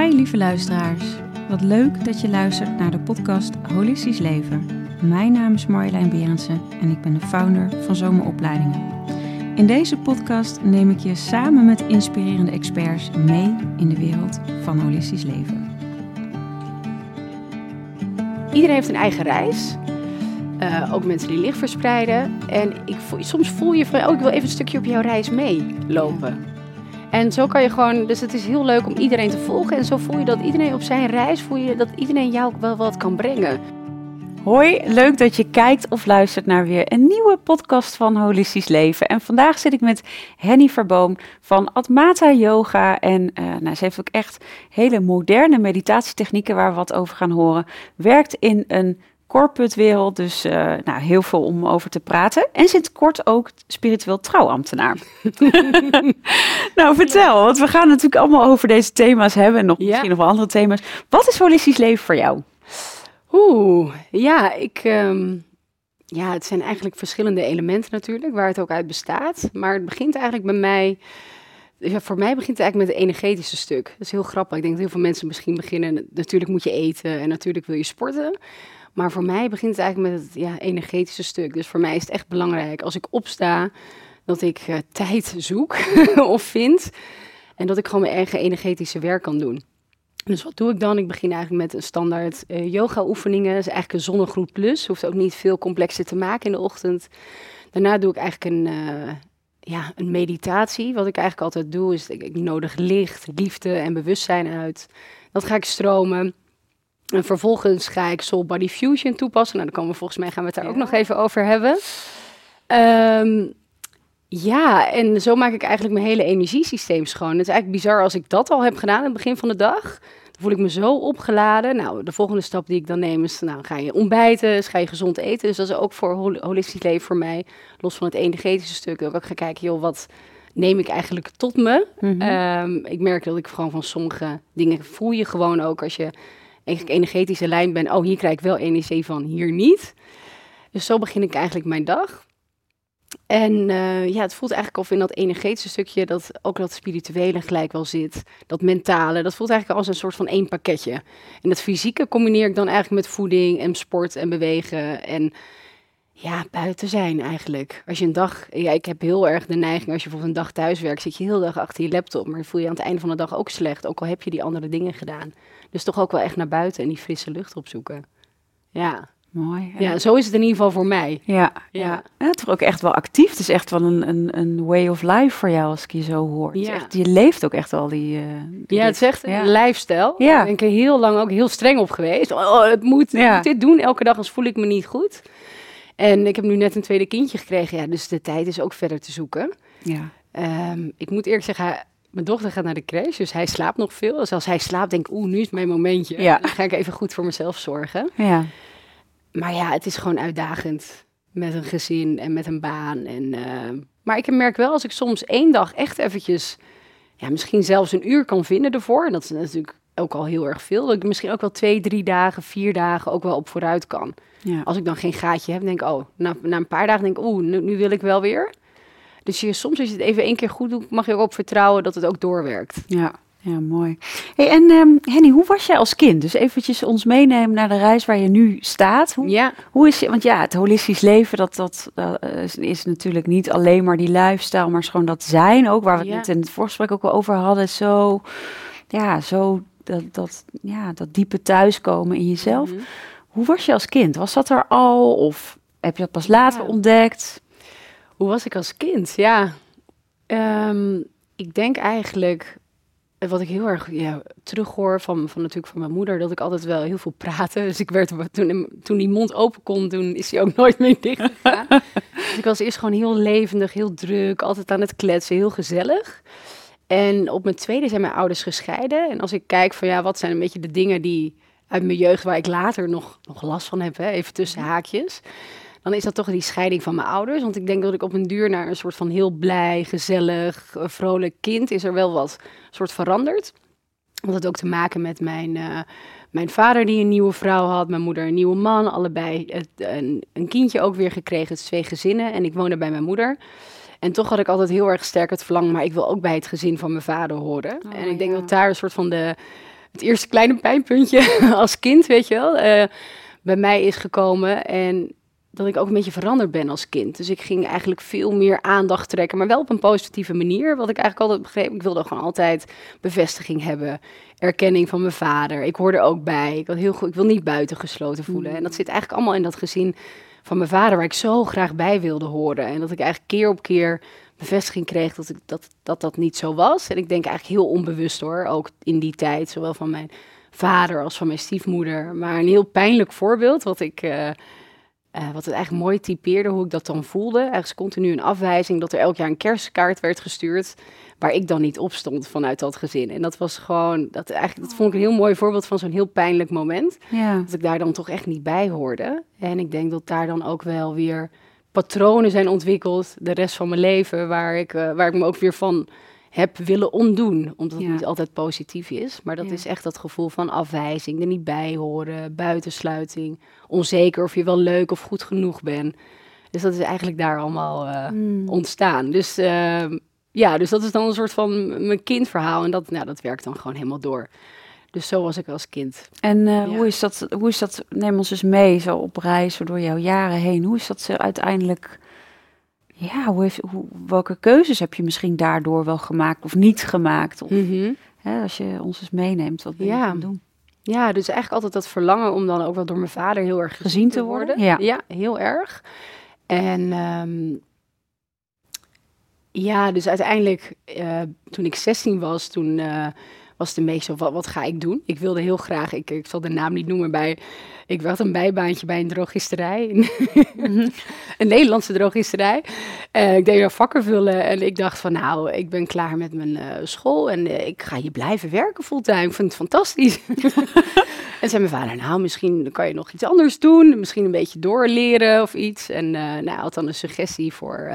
Hi lieve luisteraars. Wat leuk dat je luistert naar de podcast Holistisch Leven. Mijn naam is Marjolein Berendsen en ik ben de founder van Zomeropleidingen. In deze podcast neem ik je samen met inspirerende experts mee in de wereld van holistisch leven. Iedereen heeft een eigen reis. Uh, ook mensen die licht verspreiden. En ik soms voel je van, oh, ik wil even een stukje op jouw reis meelopen. En zo kan je gewoon, dus het is heel leuk om iedereen te volgen. En zo voel je dat iedereen op zijn reis, voel je dat iedereen jou ook wel wat kan brengen. Hoi, leuk dat je kijkt of luistert naar weer een nieuwe podcast van Holistisch Leven. En vandaag zit ik met Henny Verboom van Atmata Yoga. En uh, nou, ze heeft ook echt hele moderne meditatietechnieken waar we wat over gaan horen. Werkt in een corporate wereld, dus uh, nou, heel veel om over te praten. En sinds kort ook spiritueel trouwambtenaar. nou, vertel, want we gaan natuurlijk allemaal over deze thema's hebben en nog misschien nog wel andere thema's. Wat is holistisch leven voor jou? Oeh, ja, ik. Um, ja, het zijn eigenlijk verschillende elementen natuurlijk, waar het ook uit bestaat. Maar het begint eigenlijk bij mij. Ja, voor mij begint het eigenlijk met het energetische stuk. Dat is heel grappig. Ik denk dat heel veel mensen misschien beginnen. Natuurlijk moet je eten en natuurlijk wil je sporten. Maar voor mij begint het eigenlijk met het ja, energetische stuk. Dus voor mij is het echt belangrijk als ik opsta, dat ik uh, tijd zoek of vind. En dat ik gewoon mijn eigen energetische werk kan doen. Dus wat doe ik dan? Ik begin eigenlijk met een standaard uh, yoga oefeningen. Dat is eigenlijk een zonnegroep plus. Hoeft ook niet veel complexer te maken in de ochtend. Daarna doe ik eigenlijk een, uh, ja, een meditatie. Wat ik eigenlijk altijd doe is, ik nodig licht, liefde en bewustzijn uit. Dat ga ik stromen. En vervolgens ga ik Soul Body Fusion toepassen. Nou, dan komen we volgens mij gaan we het daar ook nog even over hebben. Um, ja, en zo maak ik eigenlijk mijn hele energiesysteem schoon. Het is eigenlijk bizar als ik dat al heb gedaan aan het begin van de dag. Dan voel ik me zo opgeladen. Nou, de volgende stap die ik dan neem is, nou, ga je ontbijten, dus ga je gezond eten. Dus dat is ook voor holistisch leven voor mij, los van het energetische stuk, dat ik ook ga kijken, joh, wat neem ik eigenlijk tot me? Mm -hmm. ik merk dat ik gewoon van sommige dingen voel je gewoon ook als je energetische lijn ben. Oh, hier krijg ik wel energie van, hier niet. Dus zo begin ik eigenlijk mijn dag. En uh, ja, het voelt eigenlijk of in dat energetische stukje dat ook dat spirituele gelijk wel zit. Dat mentale, dat voelt eigenlijk als een soort van één pakketje. En dat fysieke combineer ik dan eigenlijk met voeding en sport en bewegen en ja, buiten zijn eigenlijk. Als je een dag, ja, ik heb heel erg de neiging als je bijvoorbeeld een dag thuis werkt, zit je heel dag achter je laptop, maar voel je aan het einde van de dag ook slecht, ook al heb je die andere dingen gedaan. Dus toch ook wel echt naar buiten en die frisse lucht opzoeken. Ja. Mooi. Ja, zo is het in ieder geval voor mij. Ja, ja. ja. toch ook echt wel actief. Het is echt wel een, een, een way of life voor jou als ik je zo hoor. Ja. Echt, je leeft ook echt al die... Uh, ja, het is echt een lifestyle. Ja. Ik ben er heel lang ook heel streng op geweest. Oh, het moet, ja. moet dit doen elke dag, anders voel ik me niet goed. En ik heb nu net een tweede kindje gekregen. Ja, dus de tijd is ook verder te zoeken. Ja. Um, ik moet eerlijk zeggen, mijn dochter gaat naar de crash, dus hij slaapt nog veel. Dus als hij slaapt, denk ik, oeh, nu is mijn momentje. Ja. Dan ga ik even goed voor mezelf zorgen. Ja. Maar ja, het is gewoon uitdagend met een gezin en met een baan. En, uh, maar ik merk wel, als ik soms één dag echt eventjes, ja, misschien zelfs een uur kan vinden ervoor. En dat is natuurlijk ook al heel erg veel. Dat ik misschien ook wel twee, drie dagen, vier dagen ook wel op vooruit kan. Ja. Als ik dan geen gaatje heb, denk ik, oh, na, na een paar dagen denk ik, oeh, nu, nu wil ik wel weer. Dus je, soms als je het even één keer goed doet, mag je ook op vertrouwen dat het ook doorwerkt. Ja, ja, mooi. Hey, en um, Henny, hoe was jij als kind? Dus eventjes ons meenemen naar de reis waar je nu staat. Hoe, ja. hoe is je, want ja, het holistisch leven, dat, dat, is, is, natuurlijk niet alleen maar die lifestyle, maar is gewoon dat zijn ook, waar we het in het voorgesprek ook al over hadden. Zo, ja, zo dat, dat, ja, dat diepe thuiskomen in jezelf. Mhm. Hoe was je als kind? Was dat er al of heb je dat pas later ontdekt? Hoe was ik als kind? Ja, um, ik denk eigenlijk wat ik heel erg ja, terughoor van, van natuurlijk van mijn moeder, dat ik altijd wel heel veel praatte. Dus ik werd, toen, toen die mond open kon, toen is hij ook nooit meer dicht gegaan. dus ik was eerst gewoon heel levendig, heel druk, altijd aan het kletsen, heel gezellig. En op mijn tweede zijn mijn ouders gescheiden. En als ik kijk van ja, wat zijn een beetje de dingen die uit mijn jeugd waar ik later nog, nog last van heb, hè, even tussen haakjes dan is dat toch die scheiding van mijn ouders. Want ik denk dat ik op een duur naar een soort van heel blij, gezellig, eh, vrolijk kind is er wel wat soort veranderd. Dat had ook te maken met mijn, uh, mijn vader die een nieuwe vrouw had, mijn moeder een nieuwe man, allebei het, een, een kindje ook weer gekregen, het twee gezinnen en ik woonde bij mijn moeder. En toch had ik altijd heel erg sterk het verlangen, maar ik wil ook bij het gezin van mijn vader horen. Oh, en ik denk dat daar een soort van de, het eerste kleine pijnpuntje als kind, weet je wel, uh, bij mij is gekomen. En dat ik ook een beetje veranderd ben als kind. Dus ik ging eigenlijk veel meer aandacht trekken, maar wel op een positieve manier. Wat ik eigenlijk altijd begreep, ik wilde gewoon altijd bevestiging hebben, erkenning van mijn vader. Ik hoorde ook bij. Ik had heel goed, ik wil niet buitengesloten voelen. Mm. En dat zit eigenlijk allemaal in dat gezin van mijn vader, waar ik zo graag bij wilde horen. En dat ik eigenlijk keer op keer bevestiging kreeg dat, ik, dat, dat dat niet zo was. En ik denk eigenlijk heel onbewust hoor, ook in die tijd, zowel van mijn vader als van mijn stiefmoeder. Maar een heel pijnlijk voorbeeld, wat ik. Uh, uh, wat het eigenlijk mooi typeerde hoe ik dat dan voelde. Eigenlijk continu een afwijzing dat er elk jaar een kerstkaart werd gestuurd. Waar ik dan niet op stond vanuit dat gezin. En dat was gewoon, dat, eigenlijk, dat vond ik een heel mooi voorbeeld van zo'n heel pijnlijk moment. Ja. Dat ik daar dan toch echt niet bij hoorde. En ik denk dat daar dan ook wel weer patronen zijn ontwikkeld. De rest van mijn leven. Waar ik, uh, waar ik me ook weer van heb willen ontdoen. Omdat het niet altijd positief is. Maar dat is echt dat gevoel van afwijzing, er niet bij horen, buitensluiting, onzeker of je wel leuk of goed genoeg bent. Dus dat is eigenlijk daar allemaal uh, ontstaan. Dus uh, ja, dus dat is dan een soort van mijn kindverhaal. En dat, nou, dat werkt dan gewoon helemaal door. Dus zo was ik als kind. En uh, hoe, is dat, hoe is dat, neem ons eens mee, zo op reis, door jouw jaren heen. Hoe is dat ze uiteindelijk ja, hoe heeft, hoe, welke keuzes heb je misschien daardoor wel gemaakt of niet gemaakt? Of, mhm. hè, als je ons eens meeneemt, wat ben je gaan doen? Ja, dus eigenlijk altijd dat verlangen om dan ook wel door mijn vader heel erg gezien, te worden. Ja. ja, heel erg. En um, ja, dus uiteindelijk, uh, toen ik 16 was, toen uh, was beetje zo, wat, wat ga ik doen? Ik wilde heel graag, ik, ik zal de naam niet noemen, bij, ik had een bijbaantje bij een drogisterij, mhm. een Nederlandse drogisterij. Uh, ik deed daar vakken vullen en ik dacht van nou, ik ben klaar met mijn uh, school en uh, ik ga hier blijven werken fulltime. Ik vind het fantastisch. en zei mijn vader, nou misschien kan je nog iets anders doen, misschien een beetje doorleren of iets. En nou, had dan een suggestie voor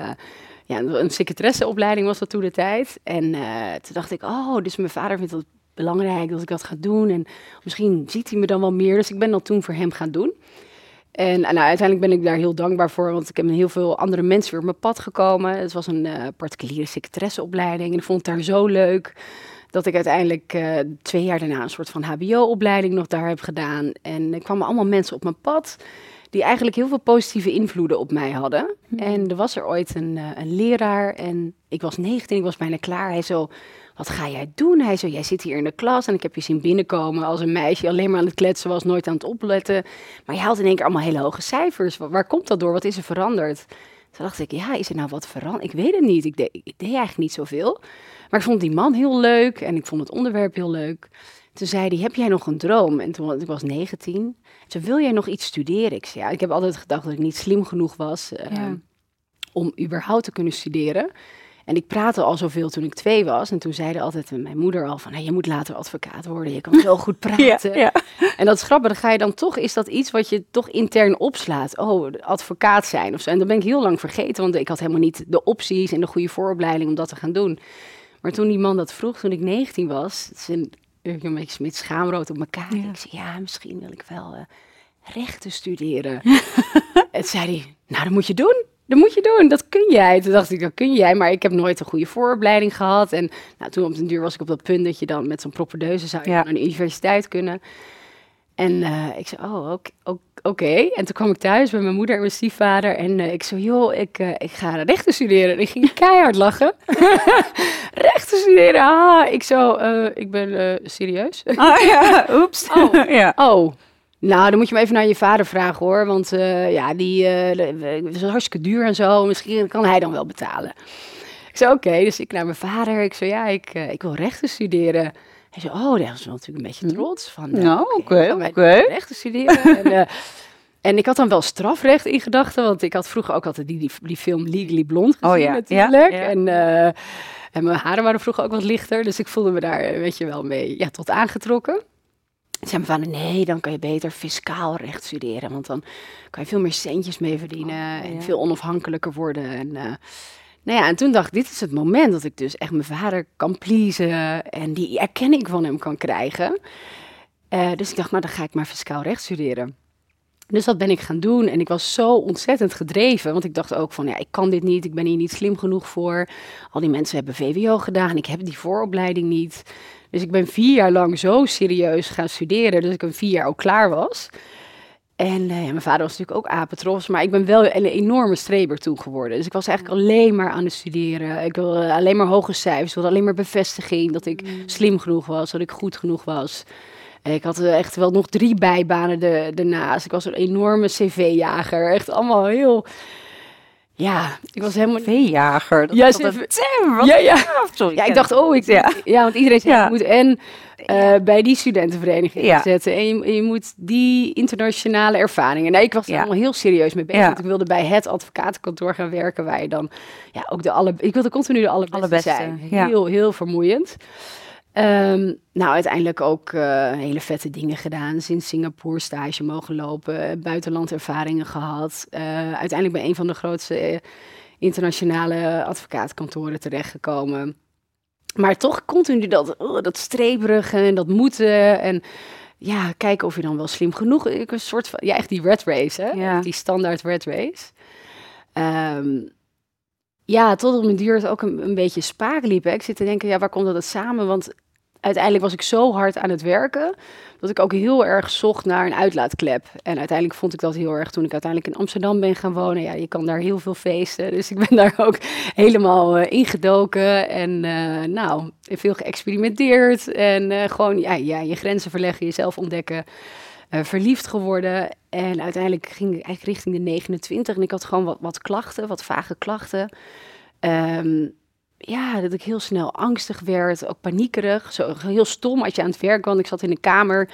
ja, een secretaresseopleiding was dat toen de tijd. En uh, toen dacht ik, oh, dus mijn vader vindt het belangrijk dat ik dat ga doen. En misschien ziet hij me dan wel meer. Dus ik ben dat toen voor hem gaan doen. En nou, uiteindelijk ben ik daar heel dankbaar voor, want ik heb heel veel andere mensen weer op mijn pad gekomen. Het was een uh, particuliere secretaresseopleiding en ik vond het daar zo leuk dat ik uiteindelijk uh, twee jaar daarna een soort van HBO-opleiding nog daar heb gedaan. En er kwamen allemaal mensen op mijn pad die eigenlijk heel veel positieve invloeden op mij hadden. Mhm. En er was er ooit een, uh, een leraar en ik was 19, ik was bijna klaar. Hij zo, wat ga jij doen? Hij zo, jij zit hier in de klas en ik heb je zien binnenkomen als een meisje, alleen maar aan het kletsen was, nooit aan het opletten. Maar je haalt in één keer allemaal hele hoge cijfers. Waar, waar komt dat door? Wat is er veranderd? Toen dacht ik, ja, is er nou wat veranderd? Ik weet het niet. Ik, ik deed eigenlijk niet zoveel. Maar ik vond die man heel leuk en ik vond het onderwerp heel leuk. Toen zei hij, heb jij nog een droom? En toen ik was 19. Ze wil jij nog iets studeren? Ik zei, ja, ik heb altijd gedacht dat ik niet slim genoeg was uh, om überhaupt te kunnen studeren. En ik praatte al zoveel toen ik twee was. En toen zeiden altijd mijn moeder al van... Hey, je moet later advocaat worden, je kan zo goed praten. ja, En dat is grappig, dan ga je dan toch... Is dat iets wat je toch intern opslaat? Oh, advocaat zijn of zo. En dat ben ik heel lang vergeten. Want ik had helemaal niet de opties en de goede vooropleiding om dat te gaan doen. Maar toen die man dat vroeg, toen ik 19 was... Het ik een beetje met schaamrood op elkaar. Ja. Ik zei, ja, misschien wil ik wel uh, rechten studeren. en zei hij, nou, dat moet je doen. Dat moet je doen, dat kun jij. Toen dacht ik, dat kun jij, maar ik heb nooit een goede vooropleiding gehad. En nou, toen op den duur was ik op dat punt dat je dan met zo'n propedeuse zou je naar de universiteit kunnen. En uh, ik zei, oh, oké. Okay. En toen kwam ik thuis bij mijn moeder en mijn stiefvader. En uh, ik zei, joh, ik, uh, ik ga rechten studeren. En ik ging keihard lachen. rechten studeren, ah. Ik zo, ik ben serieus. Ah ja, oeps. Oh, ja. oh. Nou, dan moet je me even naar je vader vragen hoor. Want ja, die is hartstikke duur en zo. Misschien kan hij dan wel betalen. Ik zei, oké. Dus ik naar mijn vader. Ik zei, ja, ik, ik wil rechten studeren. Hij zei, oh, daar is wel natuurlijk een beetje hm. trots van. Nou, oké, oké. Rechten studeren. en, uh, en ik had dan wel strafrecht in gedachten, want ik had vroeger ook altijd die, die, die film Legally Blonde gezien oh, ja. natuurlijk. Ja, En, uh, en mijn haren waren vroeger ook wat lichter, dus ik voelde me daar, weet je wel, mee ja, tot aangetrokken. Zei mijn vader, nee, dan kan je beter fiscaal recht studeren, want dan kan je veel meer centjes mee verdienen oh, en veel onafhankelijker worden. En, uh, nou ja, en toen dacht ik, dit is het moment dat ik dus echt mijn vader kan pleasen en die erkenning van hem kan krijgen. Uh, dus ik dacht, nou dan ga ik maar fiscaal recht studeren. Dus dat ben ik gaan doen en ik was zo ontzettend gedreven, want ik dacht ook van, ja, ik kan dit niet, ik ben hier niet slim genoeg voor. Al die mensen hebben VWO gedaan, ik heb die vooropleiding niet. Dus ik ben vier jaar lang zo serieus gaan studeren, dat ik een vier jaar ook klaar was. En eh, mijn vader was natuurlijk ook apentros, maar ik ben wel een enorme streber toen geworden. Dus ik was eigenlijk alleen maar aan het studeren. Ik wilde alleen maar hoge cijfers, wilde alleen maar bevestiging dat ik Mm. slim genoeg was, dat ik goed genoeg was. Ik had eh, echt wel nog drie bijbanen er- daarnaast. Ik was een enorme cv-jager. Echt allemaal heel... Ja, ik was helemaal... Dat Ja, wat- Ja, ja. Sorry. Ja, ik dacht, oh, ik, ja. Ja. want iedereen zegt, Ja. moet en eh, bij die studentenvereniging Ja. zetten. En je, je moet die internationale ervaringen. Nee, ik was er allemaal heel serieus mee bezig. Want ik wilde bij het advocatenkantoor gaan werken, waar je dan ja, ook de alle, ik wilde continu de allerbeste, Allerbeste, zijn. Heel, heel vermoeiend. Ehm, nou, uiteindelijk ook eh, hele vette dingen gedaan. Sinds Singapore stage mogen lopen, buitenlandervaringen gehad. Eh, uiteindelijk bij een van de grootste internationale advocaatkantoren terechtgekomen. Maar toch continu dat, oh, dat streberige en dat moeten. En ja, kijken of je dan wel slim genoeg... Ik een soort van... Ja, echt die red race, hè? Ja. Die standaard red race. Ehm, ja, tot op mijn duur het ook een, een beetje spaak liep. Hè. Ik zit te denken, ja, waar komt dat samen? Want uiteindelijk was ik zo hard aan het werken... dat ik ook heel erg zocht naar een uitlaatklep. En uiteindelijk vond ik dat heel erg toen ik uiteindelijk in Amsterdam ben gaan wonen. Ja, je kan daar heel veel feesten. Dus ik ben daar ook helemaal eh, ingedoken. En eh, nou, veel geëxperimenteerd. En eh, gewoon ja, je grenzen verleggen, jezelf ontdekken. verliefd geworden. En uiteindelijk ging ik eigenlijk richting de 29. En ik had gewoon wat, wat klachten, wat vage klachten. Ehm, ja, dat ik heel snel angstig werd, ook paniekerig. Zo heel stom als je aan het werk was. Ik zat in een kamer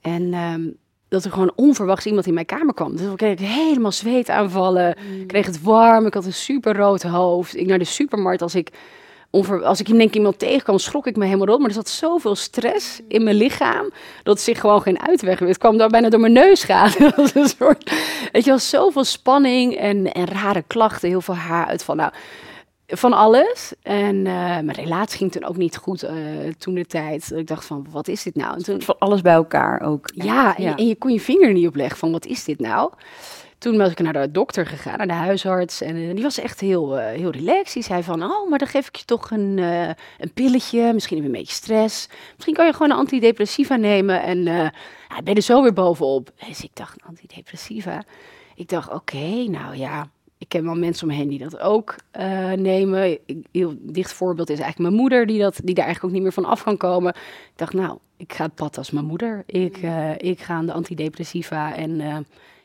en ehm, dat er gewoon onverwachts iemand in mijn kamer kwam. Dus dan kreeg ik helemaal zweetaanvallen. Ik kreeg het warm, ik had een super rood hoofd. Ik naar de supermarkt, als ik, onver, als ik in keer iemand tegenkwam, schrok ik me helemaal rot. Maar er zat zoveel stress in mijn lichaam, dat het zich gewoon geen uitweg wist. Het kwam daar bijna door mijn neus gaan. dat was een soort, weet je wel, zoveel spanning en, en rare klachten, heel veel haar uit van, nou, van alles. En eh, mijn relatie ging toen ook niet goed eh, toen de tijd. Ik dacht van, wat is dit nou? En toen, Van alles bij elkaar ook. ja, en, Ja. en je kon je vinger niet opleggen van wat is dit nou? Toen was ik naar de dokter gegaan, naar de huisarts. En eh, die was echt heel, heel relaxed. Die zei van, oh, maar dan geef ik je toch een, een pilletje. Misschien heb je een beetje stress. Misschien kan je gewoon een antidepressiva nemen. En ben je er zo weer bovenop. Dus ik dacht, antidepressiva? Ik dacht, oké, nou ja. Ik ken wel mensen om me heen die dat ook eh, nemen. Een heel dicht voorbeeld is eigenlijk mijn moeder, die, dat, die daar eigenlijk ook niet meer van af kan komen. Ik dacht, nou, ik ga het pad als mijn moeder. Ik, eh, ik ga aan de antidepressiva. En eh,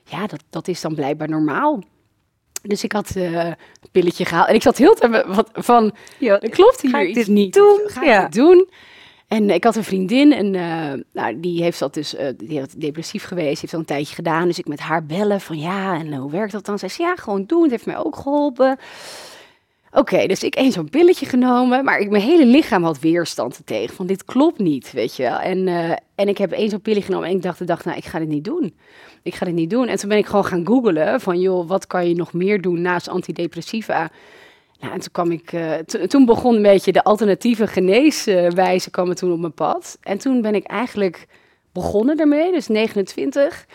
ja, dat, dat is dan blijkbaar normaal. Dus ik had het pilletje gehaald. En ik zat heel te wat van, Ja, klopt hier iets niet. doen? Ga ik Ja. dit doen? En ik had een vriendin en eh, nou, die heeft dat dus, eh, die depressief geweest, heeft dat een tijdje gedaan. Dus ik met haar bellen van ja, en eh, hoe werkt dat dan? Zij zei ja, gewoon doen, het heeft mij ook geholpen. Oké, dus ik één zo'n pilletje genomen, maar ik, mijn hele lichaam had weerstand er tegen. Van dit klopt niet, weet je wel. En, en ik heb één zo'n pilletje genomen en ik dacht dag, nou, ik ga dit niet doen. Ik ga dit niet doen. En toen ben ik gewoon gaan googlen van, joh, wat kan je nog meer doen naast antidepressiva? Nou, en toen kwam ik, eh, to- toen begon een beetje de alternatieve geneeswijze kwamen toen op mijn pad. En toen ben ik eigenlijk begonnen daarmee, dus 29.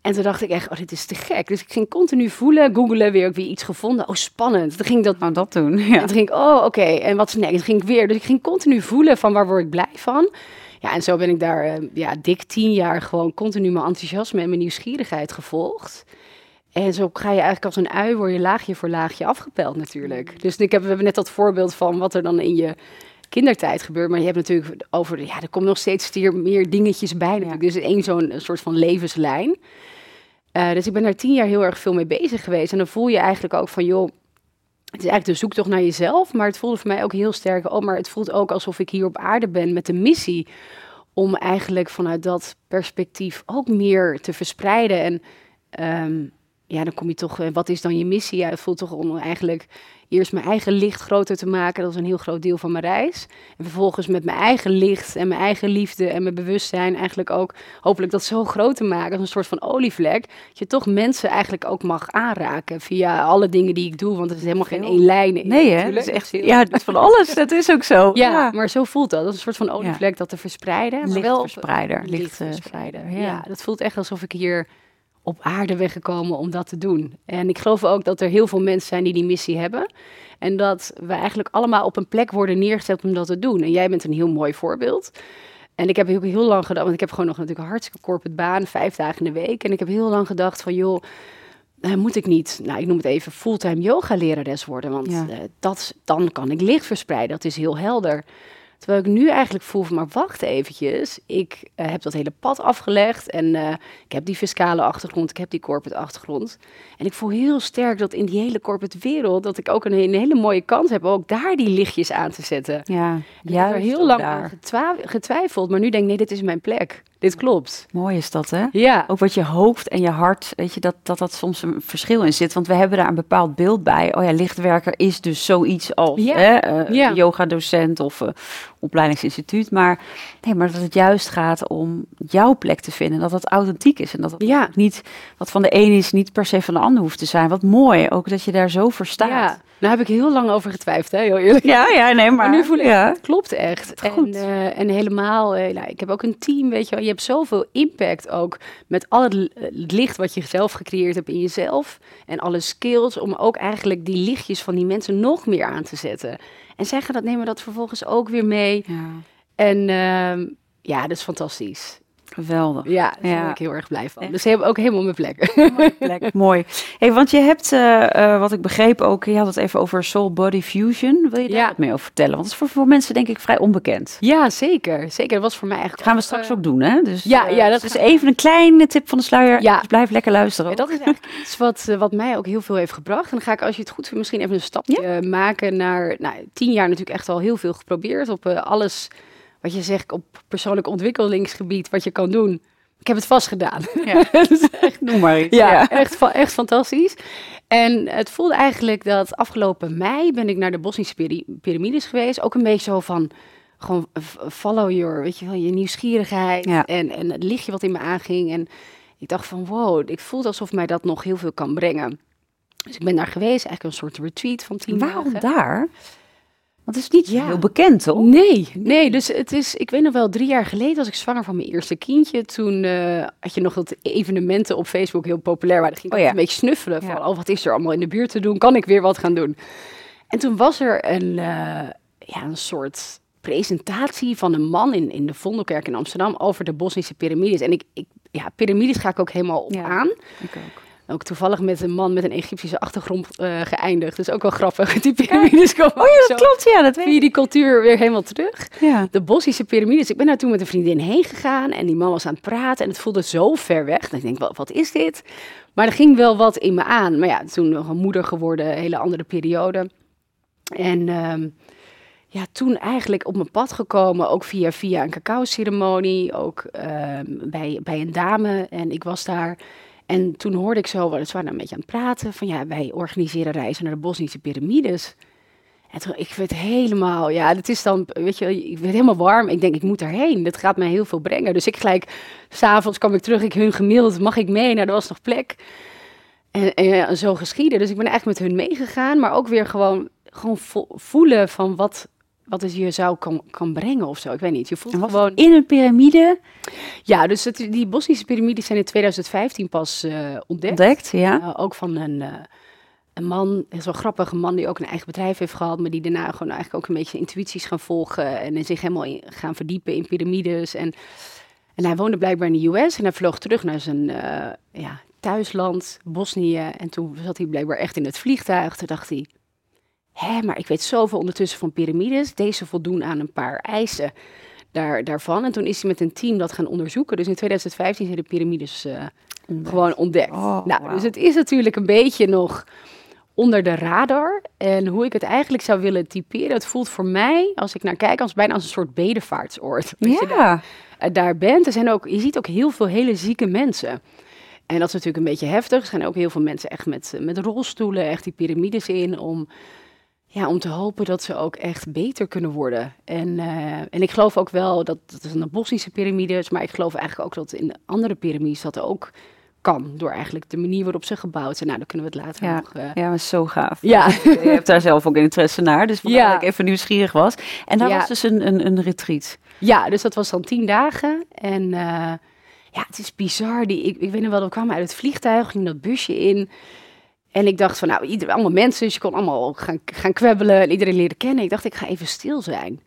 En toen dacht ik echt, oh, dit is te gek. Dus ik ging continu voelen, googelen, weer ook weer iets gevonden. Oh, spannend. Toen ging ik dat Nou, dat doen. en Ja. toen ging ik, oh, oké, en wat is next? Toen ging ik weer. Dus ik ging continu voelen van waar word ik blij van. Ja, en zo ben ik daar eh, ja, dik tien jaar gewoon continu mijn enthousiasme en mijn nieuwsgierigheid gevolgd. En zo ga je eigenlijk als een ui, word je laagje voor laagje afgepeld natuurlijk. Dus ik heb, we hebben net dat voorbeeld van wat er dan in je kindertijd gebeurt. Maar je hebt natuurlijk over, ja, er komen nog steeds stier- meer dingetjes bij natuurlijk. Dus één zo'n soort van levenslijn. Eh, dus ik ben daar tien jaar heel erg veel mee bezig geweest. En dan voel je eigenlijk ook van, joh, het is eigenlijk de zoektocht naar jezelf, maar het voelde voor mij ook heel sterk. Oh, maar het voelt ook alsof ik hier op aarde ben met de missie om eigenlijk vanuit dat perspectief ook meer te verspreiden. En ehm, ja, dan kom je toch, eh, wat is dan je missie? Ja, het voelt toch om eigenlijk eerst mijn eigen licht groter te maken. Dat is een heel groot deel van mijn reis. En vervolgens met mijn eigen licht en mijn eigen liefde en mijn bewustzijn eigenlijk ook hopelijk dat zo groot te maken als een soort van olievlek. Dat je toch mensen eigenlijk ook mag aanraken via alle dingen die ik doe. Want het is helemaal geen één lijn. in, Nee, hè? Dat is echt, heel- ja, het is van alles. Dat is ook zo. ja, maar zo voelt dat. Dat is een soort van olievlek dat te verspreiden. Maar wel Lichtverspreider. lichtverspreider. Lichtverspreider. Ja. dat voelt echt alsof ik hier op aarde ben gekomen om dat te doen. En ik geloof ook dat er heel veel mensen zijn die die missie hebben. En dat we eigenlijk allemaal op een plek worden neergezet om dat te doen. En jij bent een heel mooi voorbeeld. En ik heb heel, heel lang gedacht, want ik heb gewoon nog natuurlijk een hartstikke corporate baan, vijf dagen in de week. En ik heb heel lang gedacht van, joh, uh, moet ik niet, nou ik noem het even, fulltime yoga lerares worden. Want ja. uh, dat, dan kan ik licht verspreiden, dat is heel helder. Terwijl ik nu eigenlijk voel van, maar wacht eventjes. Ik uh, heb dat hele pad afgelegd en uh, ik heb die fiscale achtergrond, ik heb die corporate achtergrond. En ik voel heel sterk dat in die hele corporate wereld, dat ik ook een, een hele mooie kans heb om ook daar die lichtjes aan te zetten. Ja, ja. Ik heb er heel lang aan getwijfeld, maar nu denk ik, nee, dit is mijn plek. Dit klopt. Mooi is dat, hè? Ja. Ook wat je hoofd en je hart, weet je, dat, dat dat soms een verschil in zit. Want we hebben daar een bepaald beeld bij. Oh ja, lichtwerker is dus zoiets als ja. hè, uh, Ja. yoga-docent of opleidingsinstituut. Maar nee, maar dat het juist gaat om jouw plek te vinden. Dat dat authentiek is. En dat het Ja. niet, wat van de een is, niet per se van de ander hoeft te zijn. Wat mooi, ook dat je daar zo voor staat. Ja, daar heb ik heel lang over getwijfeld, hè, heel eerlijk. ja, ja, nee, maar, Maar nu voel ik, ja. het klopt echt. En, Goed. eh, en helemaal, eh, nou, ik heb ook een team, weet je wel. Je hebt zoveel impact ook met al het licht wat je zelf gecreëerd hebt in jezelf. En alle skills om ook eigenlijk die lichtjes van die mensen nog meer aan te zetten. En zij gaan dat, nemen dat vervolgens ook weer mee. Ja, En ehm, ja, dat is fantastisch. Geweldig. Ja, daar ben ik heel erg blij van. Echt. Dus ze hebben ook helemaal mijn plek. Plek. Mooi. Hey, want je hebt, eh, eh, wat ik begreep ook, je had het even over soul body fusion. Wil je daar wat meer over vertellen? Want dat is voor, voor mensen denk ik vrij onbekend. ja, zeker. Zeker. Dat was voor mij eigenlijk gaan we straks eh, ook doen, hè? Dus, ja, ja, dat dus gaan- even een kleine tip van de sluier. Ja. Dus blijf lekker luisteren. Ja, dat is eigenlijk iets wat, wat mij ook heel veel heeft gebracht. En dan ga ik, als je het goed vindt, misschien even een stapje maken naar... Nou, tien jaar natuurlijk echt al heel veel geprobeerd. Op alles wat je zegt op persoonlijk ontwikkelingsgebied, wat je kan doen. Ik heb het vast gedaan. Ja. Echt, Noem maar iets. ja, Echt, fa- echt fantastisch. En het voelde eigenlijk dat afgelopen mei ben ik naar de Bosnische piramides geweest. Ook een beetje zo van... Gewoon follow your, weet je wel, je nieuwsgierigheid Ja. en, en het lichtje wat in me aanging. En ik dacht van wow, ik voelde alsof mij dat nog heel veel kan brengen. Dus ik ben daar geweest, eigenlijk een soort retreat van tien Waarom dagen. daar? Want het is niet Ja. heel bekend, toch? Nee, nee, dus het is, ik weet nog wel, drie jaar geleden was ik zwanger van mijn eerste kindje. Toen eh, had je nog dat evenementen op Facebook heel populair waren. Dan ging ik Oh ja. een beetje snuffelen van, oh, wat is er allemaal in de buurt te doen? Kan ik weer wat gaan doen? En toen was er een, eh, ja, een soort presentatie van een man in, in de Vondelkerk in Amsterdam over de Bosnische piramides. En ik, ik ja, piramides ga ik ook helemaal op Ja. aan. Ik ook. Ook toevallig met een man met een Egyptische achtergrond eh, geëindigd. Dus ook wel grappig. Die piramides komen Oh ja, dat klopt. Ja, dat weet via die cultuur weer helemaal terug. Ja. de Bosnische piramides. Ik ben daar toen met een vriendin heen gegaan en die man was aan het praten en het voelde zo ver weg. Dat ik denk, wat, wat is dit? Maar er ging wel wat in me aan. Maar ja, toen nog een moeder geworden, een hele andere periode. En ehm, ja, toen eigenlijk op mijn pad gekomen, ook via, via een cacao-ceremonie, ook ehm, bij, bij een dame. En ik was daar. En toen hoorde ik zo, ze waren een beetje aan het praten, van ja, wij organiseren reizen naar de Bosnische piramides. En toen, ik werd helemaal, ja, het is dan, weet je, ik werd helemaal warm. Ik denk, ik moet erheen. Dat gaat mij heel veel brengen. Dus ik gelijk, s'avonds kwam ik terug, ik hun gemaild, mag ik mee? Nou, er was nog plek. En, en zo geschieden. Dus ik ben eigenlijk met hun meegegaan, maar ook weer gewoon, gewoon vo- voelen van wat, wat het je zou kan, kan brengen of zo. Ik weet niet, je voelt gewoon... in een piramide Ja, dus het, die Bosnische piramides zijn in 2015 pas eh, ontdekt. ontdekt, ja. Uh, ook van een, uh, een man, het is wel grappig, een man die ook een eigen bedrijf heeft gehad, maar die daarna gewoon eigenlijk ook een beetje intuïties gaan volgen en in zich helemaal in, gaan verdiepen in piramides. En, en hij woonde blijkbaar in de US en hij vloog terug naar zijn ja, thuisland, Bosnië. En toen zat hij blijkbaar echt in het vliegtuig. Toen dacht hij, hé, maar ik weet zoveel ondertussen van piramides. Deze voldoen aan een paar eisen daar, daarvan. En toen is hij met een team dat gaan onderzoeken. Dus in 2015 zijn de piramides uh, ontdekt. gewoon ontdekt. Oh, nou, wow. dus het is natuurlijk een beetje nog onder de radar. En hoe ik het eigenlijk zou willen typeren, het voelt voor mij, als ik naar kijk, als bijna als een soort bedevaartsoord. Ja. Je daar, uh, daar bent. Er zijn ook, je ziet ook heel veel hele zieke mensen. En dat is natuurlijk een beetje heftig. Er zijn ook heel veel mensen echt met, met rolstoelen, echt die piramides in, om, ja, om te hopen dat ze ook echt beter kunnen worden. En, uh, en ik geloof ook wel dat dat is een Bosnische piramides, maar ik geloof eigenlijk ook dat in andere piramides dat ook kan. Door eigenlijk de manier waarop ze gebouwd zijn. Nou, daar kunnen we het later ja. nog... Uh... Ja, maar zo gaaf. Ja. Je hebt daar zelf ook interesse naar, dus vandaar Ja. dat ik even nieuwsgierig was. En daar Ja. was dus een, een, een retreat. Ja, dus dat was dan tien dagen. En uh, ja, het is bizar. Die, ik, ik weet nog wel, we kwamen uit het vliegtuig, ging dat busje in. En ik dacht van, nou, ieder, allemaal mensen, dus je kon allemaal gaan, gaan kwebbelen en iedereen leren kennen. Ik dacht, ik ga even stil zijn.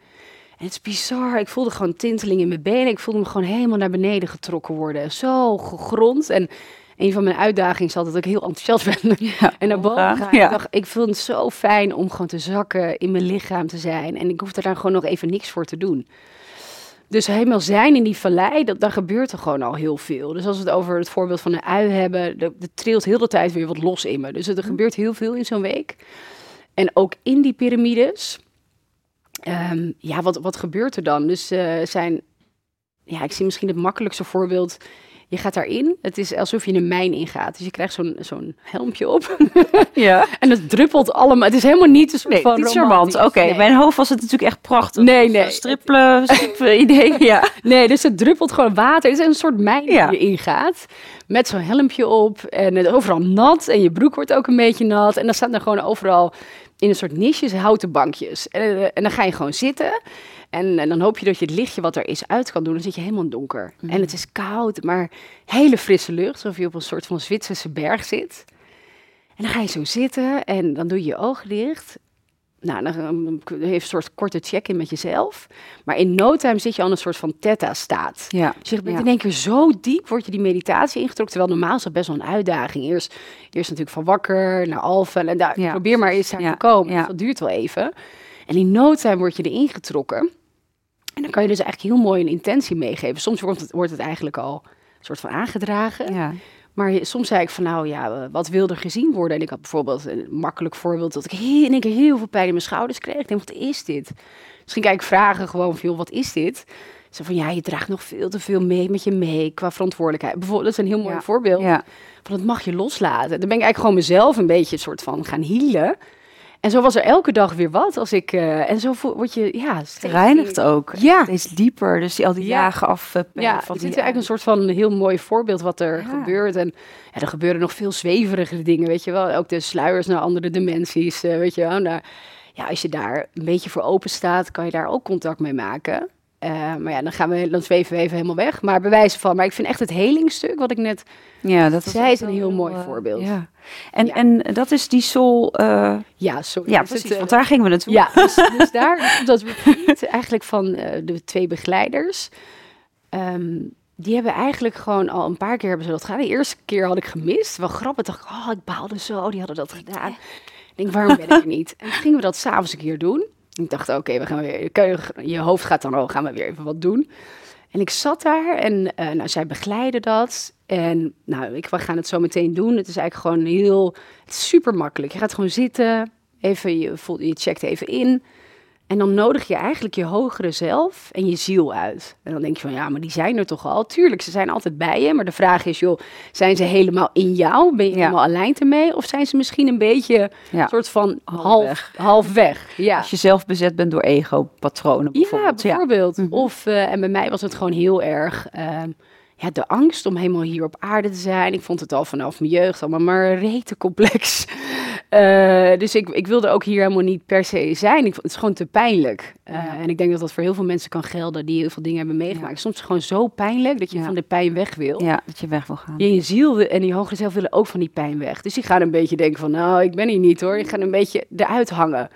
En het is bizar. Ik voelde gewoon tinteling in mijn benen. Ik voelde me gewoon helemaal naar beneden getrokken worden. Zo gegrond. En een van mijn uitdagingen is altijd dat ik heel enthousiast ben. en naar boven gaan. Ja. Ik, dacht, ik vind het zo fijn om gewoon te zakken in mijn lichaam te zijn. En ik hoefde daar gewoon nog even niks voor te doen. Dus helemaal zijn in die vallei, dat, daar gebeurt er gewoon al heel veel. Dus als we het over het voorbeeld van een ui hebben, er trilt heel de tijd weer wat los in me. Dus er gebeurt heel veel in zo'n week. En ook in die piramides, um, ja, wat, wat gebeurt er dan? Dus uh, zijn, ja, ik zie misschien het makkelijkste voorbeeld je gaat daarin. Het is alsof je een mijn ingaat. Dus je krijgt zo'n zo'n helmpje op. ja. En het druppelt allemaal. Het is helemaal niet een nee, van niet charmant. Oké, okay. mijn hoofd was het natuurlijk echt prachtig. Nee, nee. Strippelen, strippelen idee. Ja. Nee, dus het druppelt gewoon water. Het is een soort mijn ja. die je ingaat. Met zo'n helmpje op. En het overal nat. En je broek wordt ook een beetje nat. En dan staan er gewoon overal in een soort nisjes houten bankjes. En, eh, en dan ga je gewoon zitten. En, en, dan hoop je dat je het lichtje wat er is uit kan doen. Dan zit je helemaal donker. Mm. En het is koud, maar hele frisse lucht. Alsof je op een soort van Zwitserse berg zit. En dan ga je zo zitten en dan doe je je ogen dicht. Nou, dan heeft een soort korte check-in met jezelf. Maar in no time zit je al een soort van theta-staat. Ja. Dus je bent in één keer zo diep, word je die meditatie ingetrokken. Terwijl normaal is dat best wel een uitdaging. Eerst, eerst natuurlijk van wakker naar alfa. En daar, ja. probeer maar eens daar te komen. Ja. Dus dat duurt wel even. En in no time word je erin getrokken. En dan kan je dus eigenlijk heel mooi een intentie meegeven. Soms wordt het, wordt het eigenlijk al een soort van aangedragen. Ja. Maar soms zei ik van nou ja, wat wil er gezien worden? En ik had bijvoorbeeld een makkelijk voorbeeld dat ik in één keer heel veel pijn in mijn schouders kreeg. Ik denk, wat is dit? Misschien kijk ik vragen gewoon veel, wat is dit? Zo van ja, je draagt nog veel te veel mee met je mee qua verantwoordelijkheid. Bijvoorbeeld, dat is een heel mooi voorbeeld. Ja. Van dat mag je loslaten. Dan ben ik eigenlijk gewoon mezelf een beetje een soort van gaan healen. En zo was er elke dag weer wat. Als ik, uh, en zo word je, ja... Reinigt ook. Ja. Steeds dieper. Dus die, al die ja. jagen af. Uh, ja, het is eigenlijk een soort van heel mooi voorbeeld wat er gebeurt. En ja, er gebeuren nog veel zweverige dingen, weet je wel. Ook de sluiers naar andere dimensies, uh, weet je wel. Nou, ja, als je daar een beetje voor open staat, kan je daar ook contact mee maken. Uh, maar ja, dan gaan we, dan zweven we even helemaal weg. Maar bewijzen van. Maar ik vind echt het helingstuk, wat ik net ja, dat zei, is een heel mooi uh, voorbeeld. Ja. En, en dat is die soul... Uh... Ja, sorry. Ja, precies, het, want daar gingen we naartoe. Ja, dus, dus daar, dat retreat eigenlijk van de twee begeleiders... Um, die hebben eigenlijk gewoon al een paar keer hebben ze dat gedaan. De eerste keer had ik gemist. Wel grappig, dacht ik, oh, ik baalde zo. Die hadden dat gedaan. Ik denk, waarom ben ik er niet? En gingen we dat s'avonds een keer doen. Ik dacht, oké, we gaan weer. Je hoofd gaat dan, oh, gaan we weer even wat doen. En ik zat daar en uh, nou, zij begeleiden dat. En nou, ik, we gaan het zo meteen doen. Het is eigenlijk gewoon heel super makkelijk. Je gaat gewoon zitten, even, je, voelt, je checkt even in. En dan nodig je eigenlijk je hogere zelf en je ziel uit. En dan denk je van, ja, maar die zijn er toch al? Tuurlijk, ze zijn altijd bij je. Maar de vraag is, joh, zijn ze helemaal in jou? Ben je helemaal alleen ermee? Of zijn ze misschien een beetje ja. soort van half, half weg? Ja. Als je zelf bezet bent door ego-patronen bijvoorbeeld. Ja, bijvoorbeeld. Mhm. Of, uh, en bij mij was het gewoon heel erg... Uh, ja, de angst om helemaal hier op aarde te zijn. Ik vond het al vanaf mijn jeugd allemaal maar rete complex. Uh, dus ik, ik wilde ook hier helemaal niet per se zijn. Ik, het is gewoon te pijnlijk. Uh, En ik denk dat dat voor heel veel mensen kan gelden die heel veel dingen hebben meegemaakt. Ja. Soms is het gewoon zo pijnlijk dat je ja. van de pijn weg wil. Ja, dat je weg wil gaan. Je, je ziel en je hogere zelf willen ook van die pijn weg. Dus die gaan een beetje denken van, nou, ik ben hier niet hoor. Ik ga een beetje eruit hangen.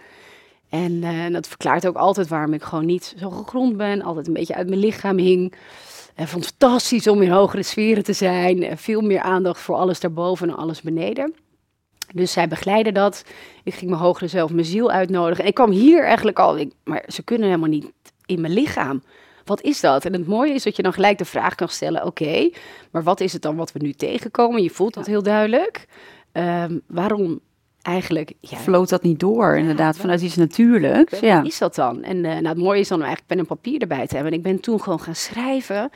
En uh, dat verklaart ook altijd waarom ik gewoon niet zo gegrond ben. Altijd een beetje uit mijn lichaam hing. En vond het fantastisch om in hogere sferen te zijn. Veel meer aandacht voor alles daarboven en alles beneden. Dus zij begeleiden dat. Ik ging mijn hogere zelf, mijn ziel uitnodigen. En ik kwam hier eigenlijk al, ik, maar ze kunnen helemaal niet in mijn lichaam. Wat is dat? En het mooie is dat je dan gelijk de vraag kan stellen: oké, maar wat is het dan wat we nu tegenkomen? Je voelt dat heel duidelijk. Um, waarom eigenlijk. Ja, Floot dat niet door, inderdaad, vanuit iets natuurlijks. Ja. Wat is dat dan? En uh, nou, het mooie is dan eigenlijk pen en papier erbij te hebben. En ik ben toen gewoon gaan schrijven.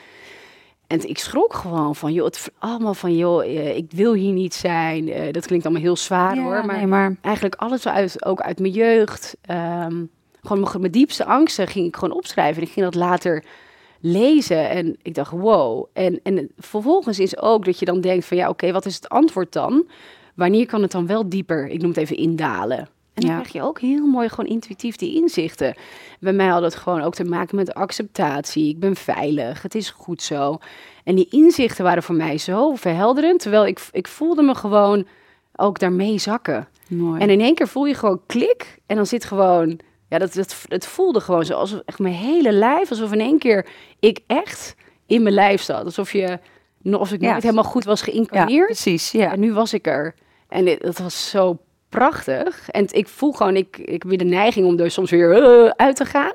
En ik schrok gewoon van, joh, het allemaal van, joh, uh, ik wil hier niet zijn. Uh, dat klinkt allemaal heel zwaar ja, hoor, maar, nee, maar, eigenlijk alles uit, ook uit mijn jeugd. Um, gewoon mijn, mijn, diepste angsten ging ik gewoon opschrijven. En ik ging dat later lezen en ik dacht, wow. En, en vervolgens is ook dat je dan denkt van, ja, oké, okay, wat is het antwoord dan? Wanneer kan het dan wel dieper, ik noem het even indalen? En dan Ja. krijg je ook heel mooi gewoon intuïtief die inzichten. Bij mij had het gewoon ook te maken met acceptatie. Ik ben veilig, het is goed zo. En die inzichten waren voor mij zo verhelderend. Terwijl ik, ik voelde me gewoon ook daarmee zakken. Mooi. En in één keer voel je gewoon klik. En dan zit gewoon... Ja, dat, dat, het voelde gewoon zo alsof echt mijn hele lijf... alsof in één keer ik echt in mijn lijf zat. Alsof je... Alsof ik Ja. nooit helemaal goed was ja, geïncarneerd. precies. Ja. En nu was ik er. En dit- dat was zo prachtig. En ik voel gewoon, ik, ik heb weer de neiging om er soms weer eh, uit te gaan.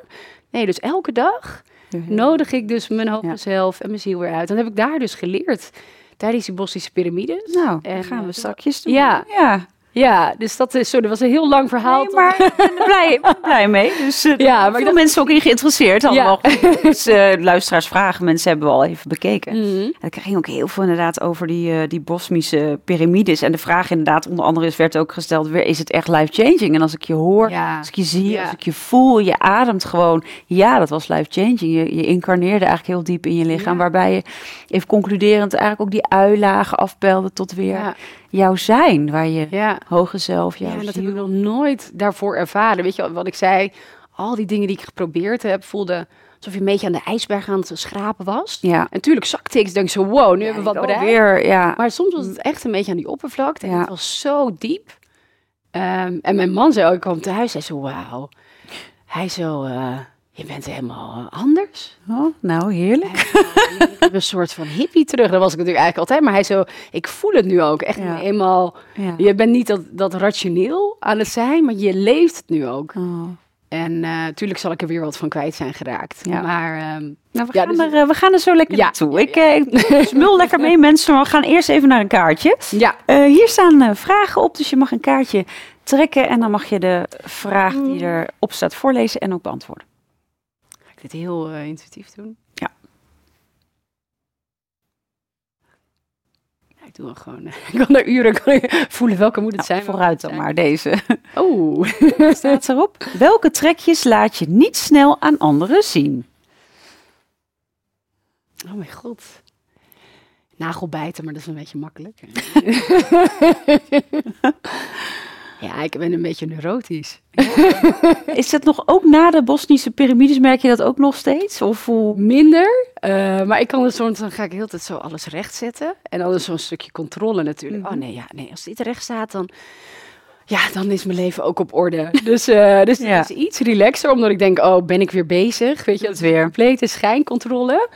Nee, dus elke dag nodig ik dus mijn hoge Ja. zelf en mijn ziel weer uit. Dat heb ik daar dus geleerd tijdens die Bosnische piramides. Nou, En, gaan we eh, straks doen. Ja. ja. Ja, dus dat is zo. Dat was een heel lang verhaal. Nee, maar ik ben er blij, blij mee. Dus eh, Ja, ja, maar veel mensen ook in geïnteresseerd. Allemaal. Dus eh, luisteraars vragen, mensen hebben we al even bekeken. En ik ging ook heel veel inderdaad over die, eh, die Bosnische piramides. En de vraag inderdaad, onder andere is, werd ook gesteld, weer, is het echt life-changing? En als ik je hoor, Ja. als ik je zie, Ja. als ik je voel, je ademt gewoon. Ja, dat was life-changing. Je, je incarneerde eigenlijk heel diep in je lichaam. Ja. Waarbij je even concluderend eigenlijk ook die uilagen afpelde tot weer Ja, jouw zijn. Waar je ja. hoge zelf, jouw Ja, dat heb ik nog nooit daarvoor ervaren. Weet je wat ik zei? Al die dingen die ik geprobeerd heb, voelde alsof je een beetje aan de ijsberg aan het schrapen was. Ja. En natuurlijk zakte ik, dus denk ik zo, wow, nu hebben we wat bereikt. Weer, ja. Maar soms was het echt een beetje aan die oppervlakte. En Ja. het was zo diep. Ehm, en mijn man zei ook, ik kwam thuis, hij zo, wauw. Hij zo, eh, je bent helemaal eh, anders. Oh, nou, heerlijk. Ik heb een soort van hippie terug. Dat was ik natuurlijk eigenlijk altijd. Maar hij zo, ik voel het nu ook. Echt Ja. eenmaal, Ja. je bent niet dat, dat rationeel aan het zijn, maar je leeft het nu ook. Oh. En natuurlijk zal ik er weer wat van kwijt zijn geraakt. Ja. Maar ehm, Nou, we, gaan dus- er, eh, we gaan er zo lekker naartoe. Ik, eh, smul lekker mee, mensen. Maar we gaan eerst even naar een kaartje. ja, Eh, hier staan eh, vragen op, dus je mag een kaartje trekken. En dan mag je de vraag die erop staat voorlezen en ook beantwoorden. Dit heel eh, intuïtief doen? Ja. Ja, ik doe het gewoon. Ik kan er uren kan voelen welke moet het Nou, zijn. vooruit dan maar deze. Oh, staat erop. Welke trekjes laat je niet snel aan anderen zien? oh mijn god. Nagelbijten, maar dat is een beetje makkelijk. ja, ik ben een beetje neurotisch. Is dat nog ook na de Bosnische piramides? Merk je dat ook nog steeds? Of hoe? Minder, eh, maar ik kan het soms, dan ga ik heel tijd zo alles recht zetten. En dan is zo'n stukje controle natuurlijk. Mhm. Oh nee, ja, nee, als dit recht staat, dan, ja, dan is mijn leven ook op orde. Dus, eh dus Ja. het is iets relaxer, omdat ik denk, oh, ben ik weer bezig? Weet je, Dat weer. complete schijncontrole.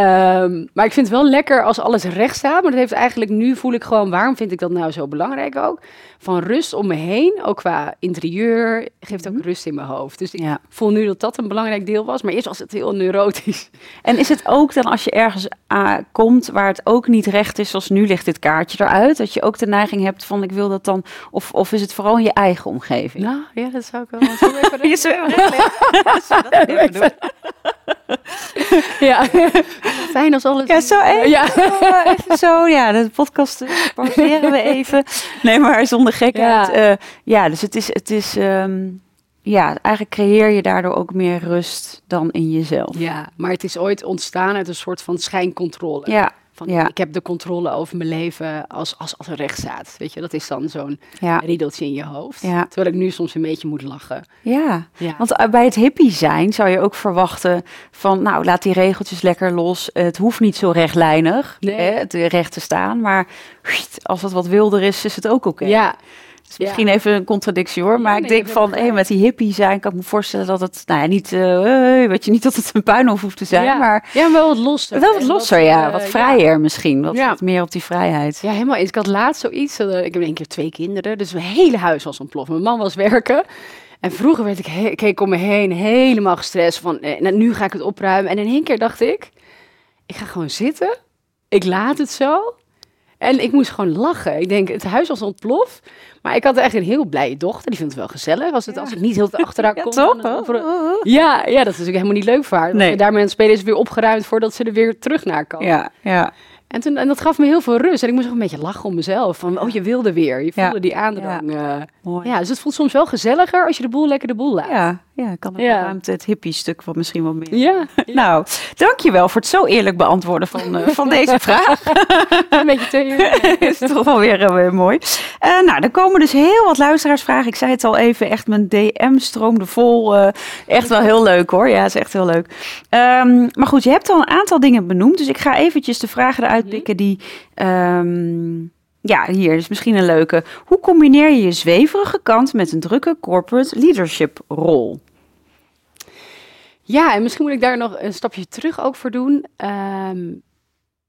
Ehm, maar ik vind het wel lekker als alles recht staat. Maar dat heeft eigenlijk nu voel ik gewoon, waarom vind ik dat nou zo belangrijk ook? Van rust om me heen, ook qua interieur, geeft ook rust in mijn hoofd. Dus ik Ja. voel nu dat dat een belangrijk deel was. Maar eerst was het heel neurotisch. En is het ook dan als je ergens ah, komt waar het ook niet recht is, zoals nu ligt dit kaartje eruit, dat je ook de neiging hebt van ik wil dat dan, of, of is het vooral in je eigen omgeving? Nou, ja, dat zou ik wel zo even Je Ja, fijn als alles... Ja, zo even. Ja. Oh, even zo, ja, de podcast eh, pauzeren we even. Nee, maar zonder gekheid. Ja. Ja, ja dus het is, het is ehm, ja, eigenlijk creëer je daardoor ook meer rust dan in jezelf. ja, maar het is ooit ontstaan uit een soort van schijncontrole. Ja, Van, ja. Ik heb de controle over mijn leven als, als, als er recht staat. Weet je, dat is dan zo'n ja, riedeltje in je hoofd. Ja. Terwijl ik nu soms een beetje moet lachen. ja. Ja. Want eh, bij het hippie zijn zou je ook verwachten van, nou, laat die regeltjes lekker los. Het hoeft niet zo rechtlijnig, Nee. hè, het recht te staan. Maar als het wat wilder is, is het ook oké. Ja, is misschien even een contradictie hoor, maar Ja, ik nee, denk ik van, hé, met die hippie zijn, kan ik me voorstellen dat het, nou ja, niet, eh, eh, weet je, niet dat het een puinhof hoeft te zijn, ja. maar ja, wel wat losser. wel wat losser, ja, eh, wat vrijer misschien, wat, Ja. wat meer op die vrijheid. Ja, helemaal eens. Ik had laatst zoiets. eh, ik heb één keer twee kinderen. Dus mijn hele huis was ontploft. Mijn man was werken. En vroeger werd ik, he- keek ik om me heen helemaal gestrest. Van, eh, nou, nu ga ik het opruimen. En in één keer dacht ik, ik ga gewoon zitten. Ik laat het zo. En ik moest gewoon lachen. Ik denk, het huis was ontploft. Maar ik had echt een heel blije dochter. Die vindt het wel gezellig. Als, het, als ik niet heel te achteraan Ja, kon. toch? dan- dan-. Ja, ja, dat is natuurlijk helemaal niet leuk voor haar. Nee. daarmee aan het spelen is weer opgeruimd voordat ze er weer terug naar kan. Ja, ja, En, toen, en dat gaf me heel veel rust. En ik moest ook een beetje lachen om mezelf. Van, oh, je wilde weer. Je Ja. voelde die aandrang. Ja. mooi. ja, dus het voelt soms wel gezelliger als je de boel lekker de boel laat. Ja, Ja, kan Ja. ruimte het hippie stuk wat misschien wel meer. Ja, Nou, dankjewel voor het zo eerlijk beantwoorden van, eh, van deze vraag. een beetje te eerlijk. is toch wel weer eh, mooi. Eh, nou, er komen dus heel wat luisteraarsvragen. Ik zei het al even, echt mijn DM stroomde vol. eh, echt wel heel leuk hoor. Ja, is echt heel leuk. Ehm, maar goed, je hebt al een aantal dingen benoemd. Dus ik ga eventjes de vragen eruit Mhm. pikken die... ehm, ja, hier is misschien een leuke. Hoe combineer je je zweverige kant met een drukke corporate leadership rol? Ja, en misschien moet ik daar nog een stapje terug ook voor doen. Ehm,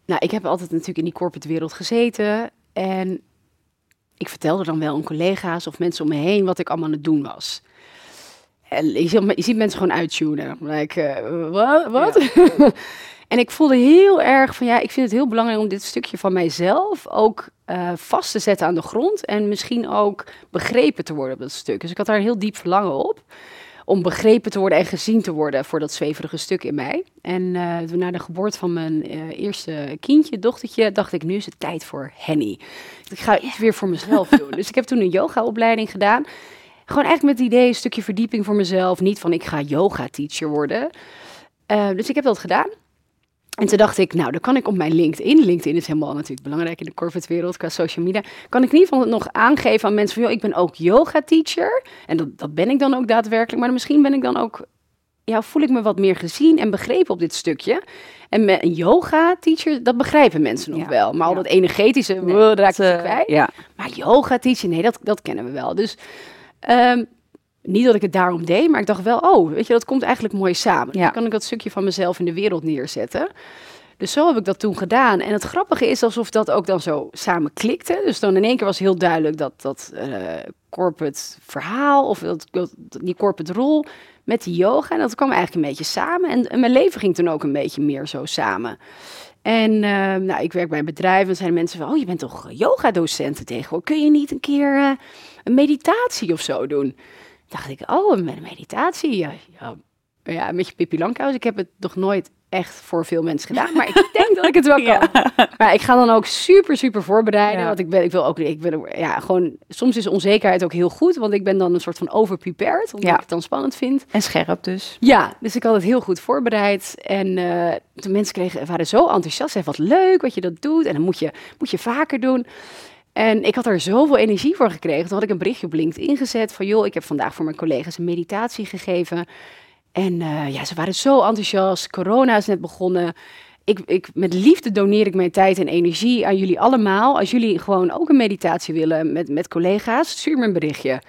nou, ik heb altijd natuurlijk in die corporate wereld gezeten. En ik vertelde dan wel aan collega's of mensen om me heen wat ik allemaal aan het doen was. En je ziet, je ziet mensen gewoon uittunen. Like, eh, wat? wat? en ik voelde heel erg van ja, ik vind het heel belangrijk om dit stukje van mijzelf ook eh, vast te zetten aan de grond. En misschien ook begrepen te worden op dat stuk. Dus ik had daar een heel diep verlangen op om begrepen te worden en gezien te worden voor dat zweverige stuk in mij. En eh, toen na de geboorte van mijn eh, eerste kindje, dochtertje, dacht ik, nu is het tijd voor Henny. Ik ga iets weer voor mezelf doen. Dus ik heb toen een yoga-opleiding gedaan. Gewoon eigenlijk met het idee, een stukje verdieping voor mezelf. Niet van, ik ga yoga-teacher worden. Eh, dus ik heb dat gedaan. En toen dacht ik, nou, dan kan ik op mijn LinkedIn. LinkedIn is helemaal natuurlijk belangrijk in de corporate wereld qua social media. Kan ik in ieder geval nog aangeven aan mensen van, joh, ik ben ook yoga teacher. En dat, dat ben ik dan ook daadwerkelijk. Maar misschien ben ik dan ook, ja, voel ik me wat meer gezien en begrepen op dit stukje. En met een yoga teacher, dat begrijpen mensen nog Ja, wel. Maar al dat energetische, Nee, nee, raak ik Eh, kwijt. ja. Maar yoga teacher, nee, dat, dat kennen we wel. Dus ehm, niet dat ik het daarom deed, maar ik dacht wel, oh, weet je, dat komt eigenlijk mooi samen. Ja. Dan kan ik dat stukje van mezelf in de wereld neerzetten. Dus zo heb ik dat toen gedaan. En het grappige is alsof dat ook dan zo samen klikte. Dus dan in één keer was heel duidelijk dat dat eh, corporate verhaal of dat, dat- die corporate rol met die yoga. En dat kwam eigenlijk een beetje samen. En, en mijn leven ging toen ook een beetje meer zo samen. En eh, nou, ik werk bij een bedrijf en zijn mensen van, oh, je bent toch yoga-docenten tegenwoordig. Kun je niet een keer eh, een meditatie of zo doen? Dacht ik, oh, een meditatie? Ja, ja, ja een beetje Pippi Langkous. Ik heb het nog nooit echt voor veel mensen gedaan, maar ik denk dat ik het wel kan. Maar ik ga dan ook super, super voorbereiden. Ja. Want ik ben, ik wil ook, ik ben, ja, gewoon, soms is onzekerheid ook heel goed, want ik ben dan een soort van overprepared, omdat Ja. ik het dan spannend vind. En scherp dus. Ja, dus ik had het heel goed voorbereid. En eh de mensen kregen, waren zo enthousiast. Zei, wat leuk wat je dat doet. En dan moet je, moet je vaker doen. En ik had er zoveel energie voor gekregen. Toen had ik een berichtje op LinkedIn van... joh, ik heb vandaag voor mijn collega's een meditatie gegeven. En eh, ja, ze waren zo enthousiast. Corona is net begonnen. Ik, ik, met liefde doneer ik mijn tijd en energie aan jullie allemaal. Als jullie gewoon ook een meditatie willen met, met collega's, stuur me een berichtje.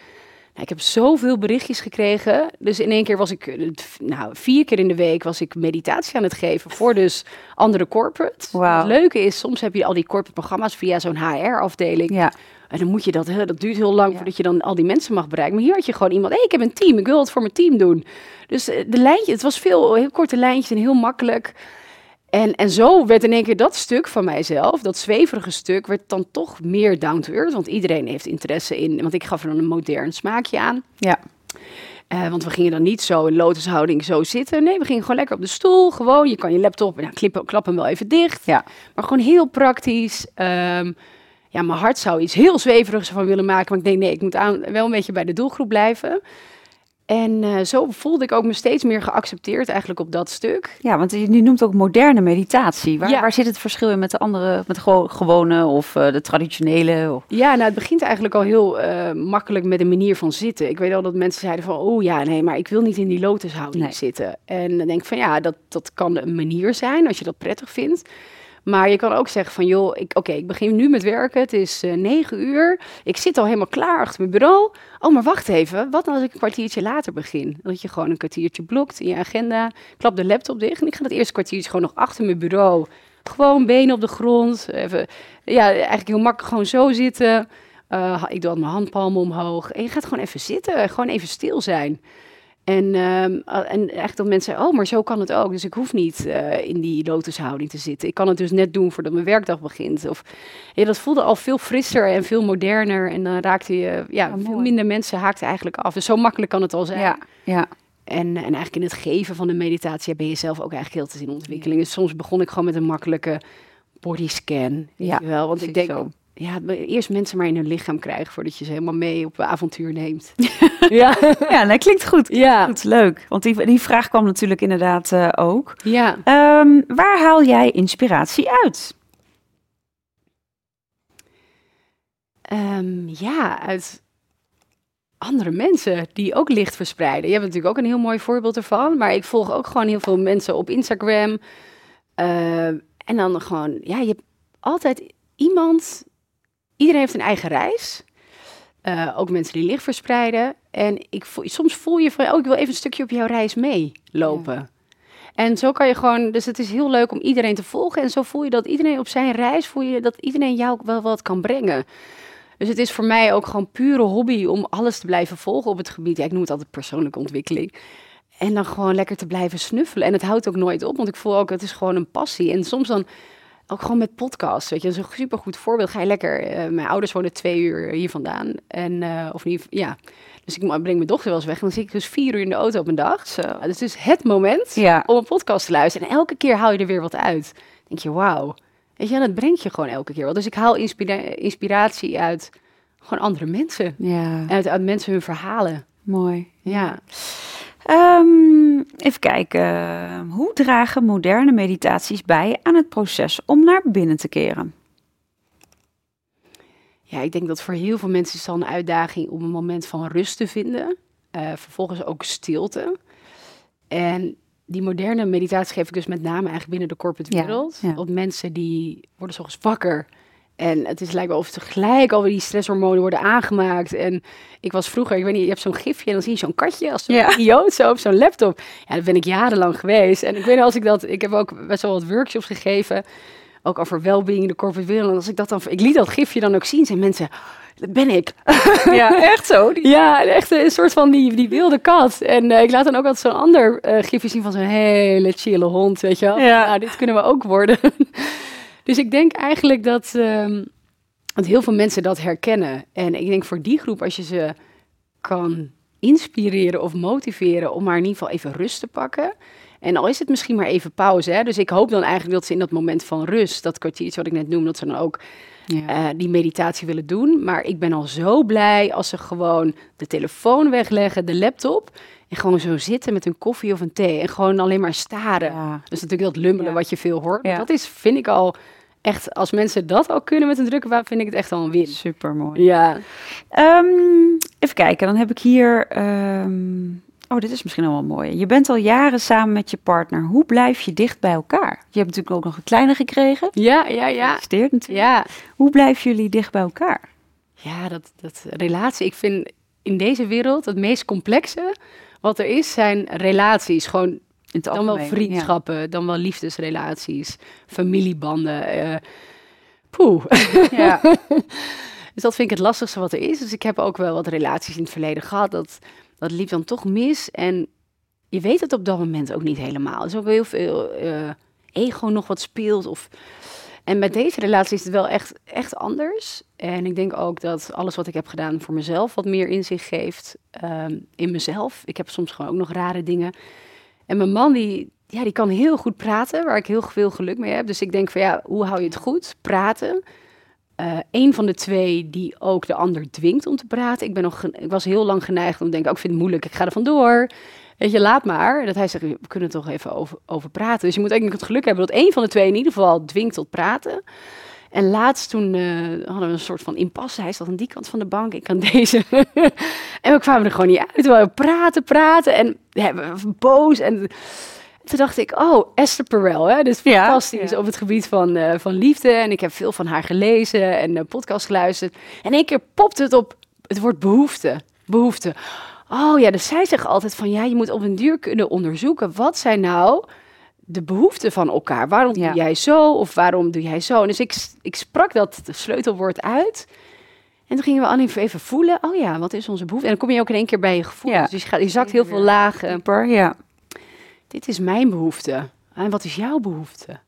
Nou, ik heb zoveel berichtjes gekregen. Dus in één keer was ik, eh, nou, vier keer in de week was ik meditatie aan het geven voor dus andere corporates. Wauw. Het leuke is, soms heb je al die corporate programma's via zo'n HR-afdeling. Ja. En dan moet je dat, dat duurt heel lang Ja. voordat je dan al die mensen mag bereiken. Maar hier had je gewoon iemand, hey, ik heb een team, ik wil het voor mijn team doen. Dus eh, de lijntje, het was veel, heel korte lijntjes en heel makkelijk. En, en zo werd in één keer dat stuk van mijzelf, dat zweverige stuk, werd dan toch meer down to earth. Want iedereen heeft interesse in, want ik gaf er dan een modern smaakje aan. Ja. Eh, want we gingen dan niet zo in lotushouding zo zitten. Nee, we gingen gewoon lekker op de stoel. Gewoon, je kan je laptop, nou, klip, klap hem wel even dicht. Ja. Maar gewoon heel praktisch. Ehm, ja, mijn hart zou iets heel zweverigs van willen maken. Maar ik denk, nee, ik moet aan, wel een beetje bij de doelgroep blijven. En eh, zo voelde ik ook me steeds meer geaccepteerd eigenlijk op dat stuk. Ja, want je noemt ook moderne meditatie. Waar, Ja. waar zit het verschil in met de andere, met de gewo- gewone of eh, de traditionele? Of... Ja, nou, het begint eigenlijk al heel eh, makkelijk met een manier van zitten. Ik weet al dat mensen zeiden van, oh ja, nee, maar ik wil niet in die lotushouding Nee. zitten. En dan denk ik van, ja, dat, dat kan een manier zijn als je dat prettig vindt. Maar je kan ook zeggen van, joh, oké, ik begin nu met werken. Het is eh, negen uur. Ik zit al helemaal klaar achter mijn bureau. Oh, maar wacht even. Wat als ik een kwartiertje later begin? Dat je gewoon een kwartiertje blokt in je agenda. Klap de laptop dicht. En ik ga dat eerste kwartiertje gewoon nog achter mijn bureau. Gewoon benen op de grond. Even, ja, eigenlijk heel makkelijk gewoon zo zitten. Eh, ik doe altijd mijn handpalmen omhoog. En je gaat gewoon even zitten. Gewoon even stil zijn. En, ehm, uh, en echt dat mensen zeggen, oh, maar zo kan het ook. Dus ik hoef niet eh, in die lotushouding te zitten. Ik kan het dus net doen voordat mijn werkdag begint. Of, ja, dat voelde al veel frisser en veel moderner. En dan raakte je, ja, Ja, veel minder mensen haakten eigenlijk af. Dus zo makkelijk kan het al zijn. Ja, ja. En, en eigenlijk in het geven van de meditatie ben je zelf ook eigenlijk heel te zien ontwikkeling. Dus soms begon ik gewoon met een makkelijke bodyscan. Ja, wel? Want ik denk, zo. Ja, eerst mensen maar in hun lichaam krijgen voordat je ze helemaal mee op een avontuur neemt. ja. ja, dat klinkt goed. Ja. Goed, leuk. Want die, die vraag kwam natuurlijk inderdaad eh, ook. Ja. Ehm, waar haal jij inspiratie uit? Ehm, ja, uit andere mensen die ook licht verspreiden. Je hebt natuurlijk ook een heel mooi voorbeeld ervan. Maar ik volg ook gewoon heel veel mensen op Instagram. Uh, en dan gewoon, ja, je hebt altijd iemand. Iedereen heeft een eigen reis. Uh, ook mensen die licht verspreiden. En ik voel, soms voel je van, oh, ik wil even een stukje op jouw reis meelopen. Ja. En zo kan je gewoon, dus het is heel leuk om iedereen te volgen. En zo voel je dat iedereen op zijn reis, voel je dat iedereen jou wel wat kan brengen. Dus het is voor mij ook gewoon pure hobby om alles te blijven volgen op het gebied. Ja, ik noem het altijd persoonlijke ontwikkeling. En dan gewoon lekker te blijven snuffelen. En het houdt ook nooit op, want ik voel ook, het is gewoon een passie. En soms dan ook gewoon met podcasts, weet je, dat is een super goed voorbeeld. Ga je lekker, uh, mijn ouders wonen twee uur hier vandaan. En, uh, of niet, ja. Dus ik breng mijn dochter wel eens weg. En dan zit ik dus vier uur in de auto op een dag. Zo. Dus het is het moment ja. om een podcast te luisteren. En elke keer haal je er weer wat uit. Dan denk je, wauw. Weet je, en dat brengt je gewoon elke keer wel. Dus ik haal inspira inspiratie uit gewoon andere mensen. Ja. Uit, uit mensen hun verhalen. Mooi. Ja. Um, even kijken. Hoe dragen moderne meditaties bij aan het proces om naar binnen te keren? Ja, ik denk dat voor heel veel mensen is het een uitdaging om een moment van rust te vinden. Uh, vervolgens ook stilte. En die moderne meditatie geef ik dus met name eigenlijk binnen de corporate wereld. Ja, ja. Op mensen die worden soms wakker. En het is lijkt wel of tegelijk alweer die stresshormonen worden aangemaakt. En ik was vroeger, ik weet niet, je hebt zo'n gifje en dan zie je zo'n katje als zo'n Ja. idioot zo op zo'n laptop. Ja, dat ben ik jarenlang geweest. En ik weet als ik dat, ik heb ook best wel wat workshops gegeven, ook over welbeing in de corporate wereld. En als ik dat dan, ik liet dat gifje dan ook zien, zijn mensen, dat ben ik. Ja, echt zo. Die- Ja, echt een soort van die, die wilde kat. En eh, ik laat dan ook altijd zo'n ander eh, gifje zien van zo'n hele chille hond, weet je wel. Ja. Nou, dit kunnen we ook worden. dus ik denk eigenlijk dat, ehm, dat heel veel mensen dat herkennen. En ik denk voor die groep, als je ze kan inspireren of motiveren om maar in ieder geval even rust te pakken. En al is het misschien maar even pauze. Hè? Dus ik hoop dan eigenlijk dat ze in dat moment van rust, dat kwartiertje wat ik net noem, dat ze dan ook Ja. eh, die meditatie willen doen. Maar ik ben al zo blij als ze gewoon de telefoon wegleggen, de laptop. En gewoon zo zitten met een koffie of een thee. En gewoon alleen maar staren. Ja. Is natuurlijk dat lummelen Ja. wat je veel hoort. Ja. Dat is, vind ik al echt, als mensen dat al kunnen met een drukke wapen, vind ik het echt al een win. Super mooi. Ja. Ehm, even kijken, dan heb ik hier. ehm, oh, dit is misschien al wel mooi. Je bent al jaren samen met je partner. Hoe blijf je dicht bij elkaar? Je hebt natuurlijk ook nog een kleine gekregen. Ja, ja, ja. Gefeliciteerd natuurlijk. Ja, Hoe blijven jullie dicht bij elkaar? ja dat, dat relatie. Ik vind in deze wereld het meest complexe wat er is, zijn relaties. Gewoon In het dan wel vriendschappen, dan wel liefdesrelaties, familiebanden. eh poeh. Ja. Dus dat vind ik het lastigste wat er is. Dus ik heb ook wel wat relaties in het verleden gehad. Dat, dat liep dan toch mis. En je weet het op dat moment ook niet helemaal. Er is ook heel veel eh, ego nog wat speelt. Of... En met deze relatie is het wel echt, echt anders. En ik denk ook dat alles wat ik heb gedaan voor mezelf wat meer inzicht geeft ehm, in mezelf. Ik heb soms gewoon ook nog rare dingen. En mijn man, die, ja, die kan heel goed praten, waar ik heel veel geluk mee heb. Dus ik denk van ja, hoe hou je het goed? Praten. Eh een van de twee die ook de ander dwingt om te praten. Ik, ben nog, ik was heel lang geneigd om te denken, ook ik vind het moeilijk, ik ga er vandoor. Weet je, laat maar. Dat hij zegt, we kunnen toch even over, over praten. Dus je moet eigenlijk het geluk hebben dat één van de twee in ieder geval dwingt tot praten. En laatst toen eh, hadden we een soort van impasse. Hij zat aan die kant van de bank, ik aan deze. en we kwamen er gewoon niet uit. We praten, praten en ja, we waren boos. En toen dacht ik, oh, Esther Perel, hè? Dus fantastisch ja. op het gebied van, eh, van liefde. En ik heb veel van haar gelezen en een podcast geluisterd. En één keer popt het op het woord behoefte. Behoefte. Oh ja, dus zij zegt altijd van, ja, je moet op een duur kunnen onderzoeken. Wat zijn nou de behoeften van elkaar? Waarom Ja. doe jij zo of waarom doe jij zo? En dus ik, ik sprak dat sleutelwoord uit. En toen gingen we even voelen. Oh ja, wat is onze behoefte? En dan kom je ook in één keer bij je gevoel. Ja. Dus je, gaat, je zakt heel veel lagen. Ja. Dit is mijn behoefte. En wat is jouw behoefte?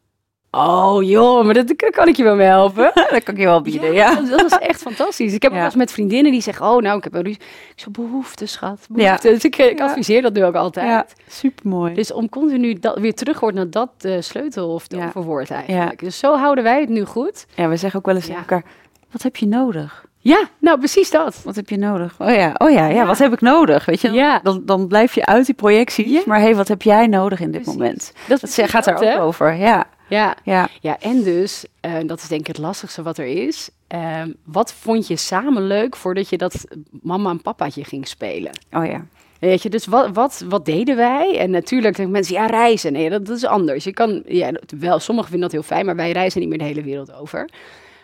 Oh joh, maar dat kan ik je wel mee helpen. dat kan ik je wel bieden, ja. Dat, dat is echt fantastisch. Ik heb ook Ja. wel eens met vriendinnen die zeggen, oh nou, ik heb een zo, behoefte, schat. Behoefte. Dus ik, ik Ja. adviseer dat nu ook altijd. Ja, super mooi. Dus om continu dat, weer terug wordt naar dat eh, sleutel of de Ja. overwoord eigenlijk. Dus zo houden wij het nu goed. Ja, we zeggen ook wel eens Ja. tegen elkaar, wat heb je nodig? Ja, nou precies dat. Wat heb je nodig? Oh ja, oh ja, ja, Ja. wat heb ik nodig? Weet je, Ja. dan, dan blijf je uit die projecties. Ja. Maar hey, wat heb jij nodig in dit Precies. moment? Dat, gaat daar dat, ook hè? over. Ja, Ja, ja. Ja, en dus, eh, dat is denk ik het lastigste wat er is. ehm, wat vond je samen leuk voordat je dat mama en papaatje ging spelen? Oh ja. Weet je, dus wat, wat, wat deden wij? En natuurlijk denken mensen, ja, reizen. Nee, dat, dat is anders. Je kan, ja, wel, sommigen vinden dat heel fijn, maar wij reizen niet meer de hele wereld over.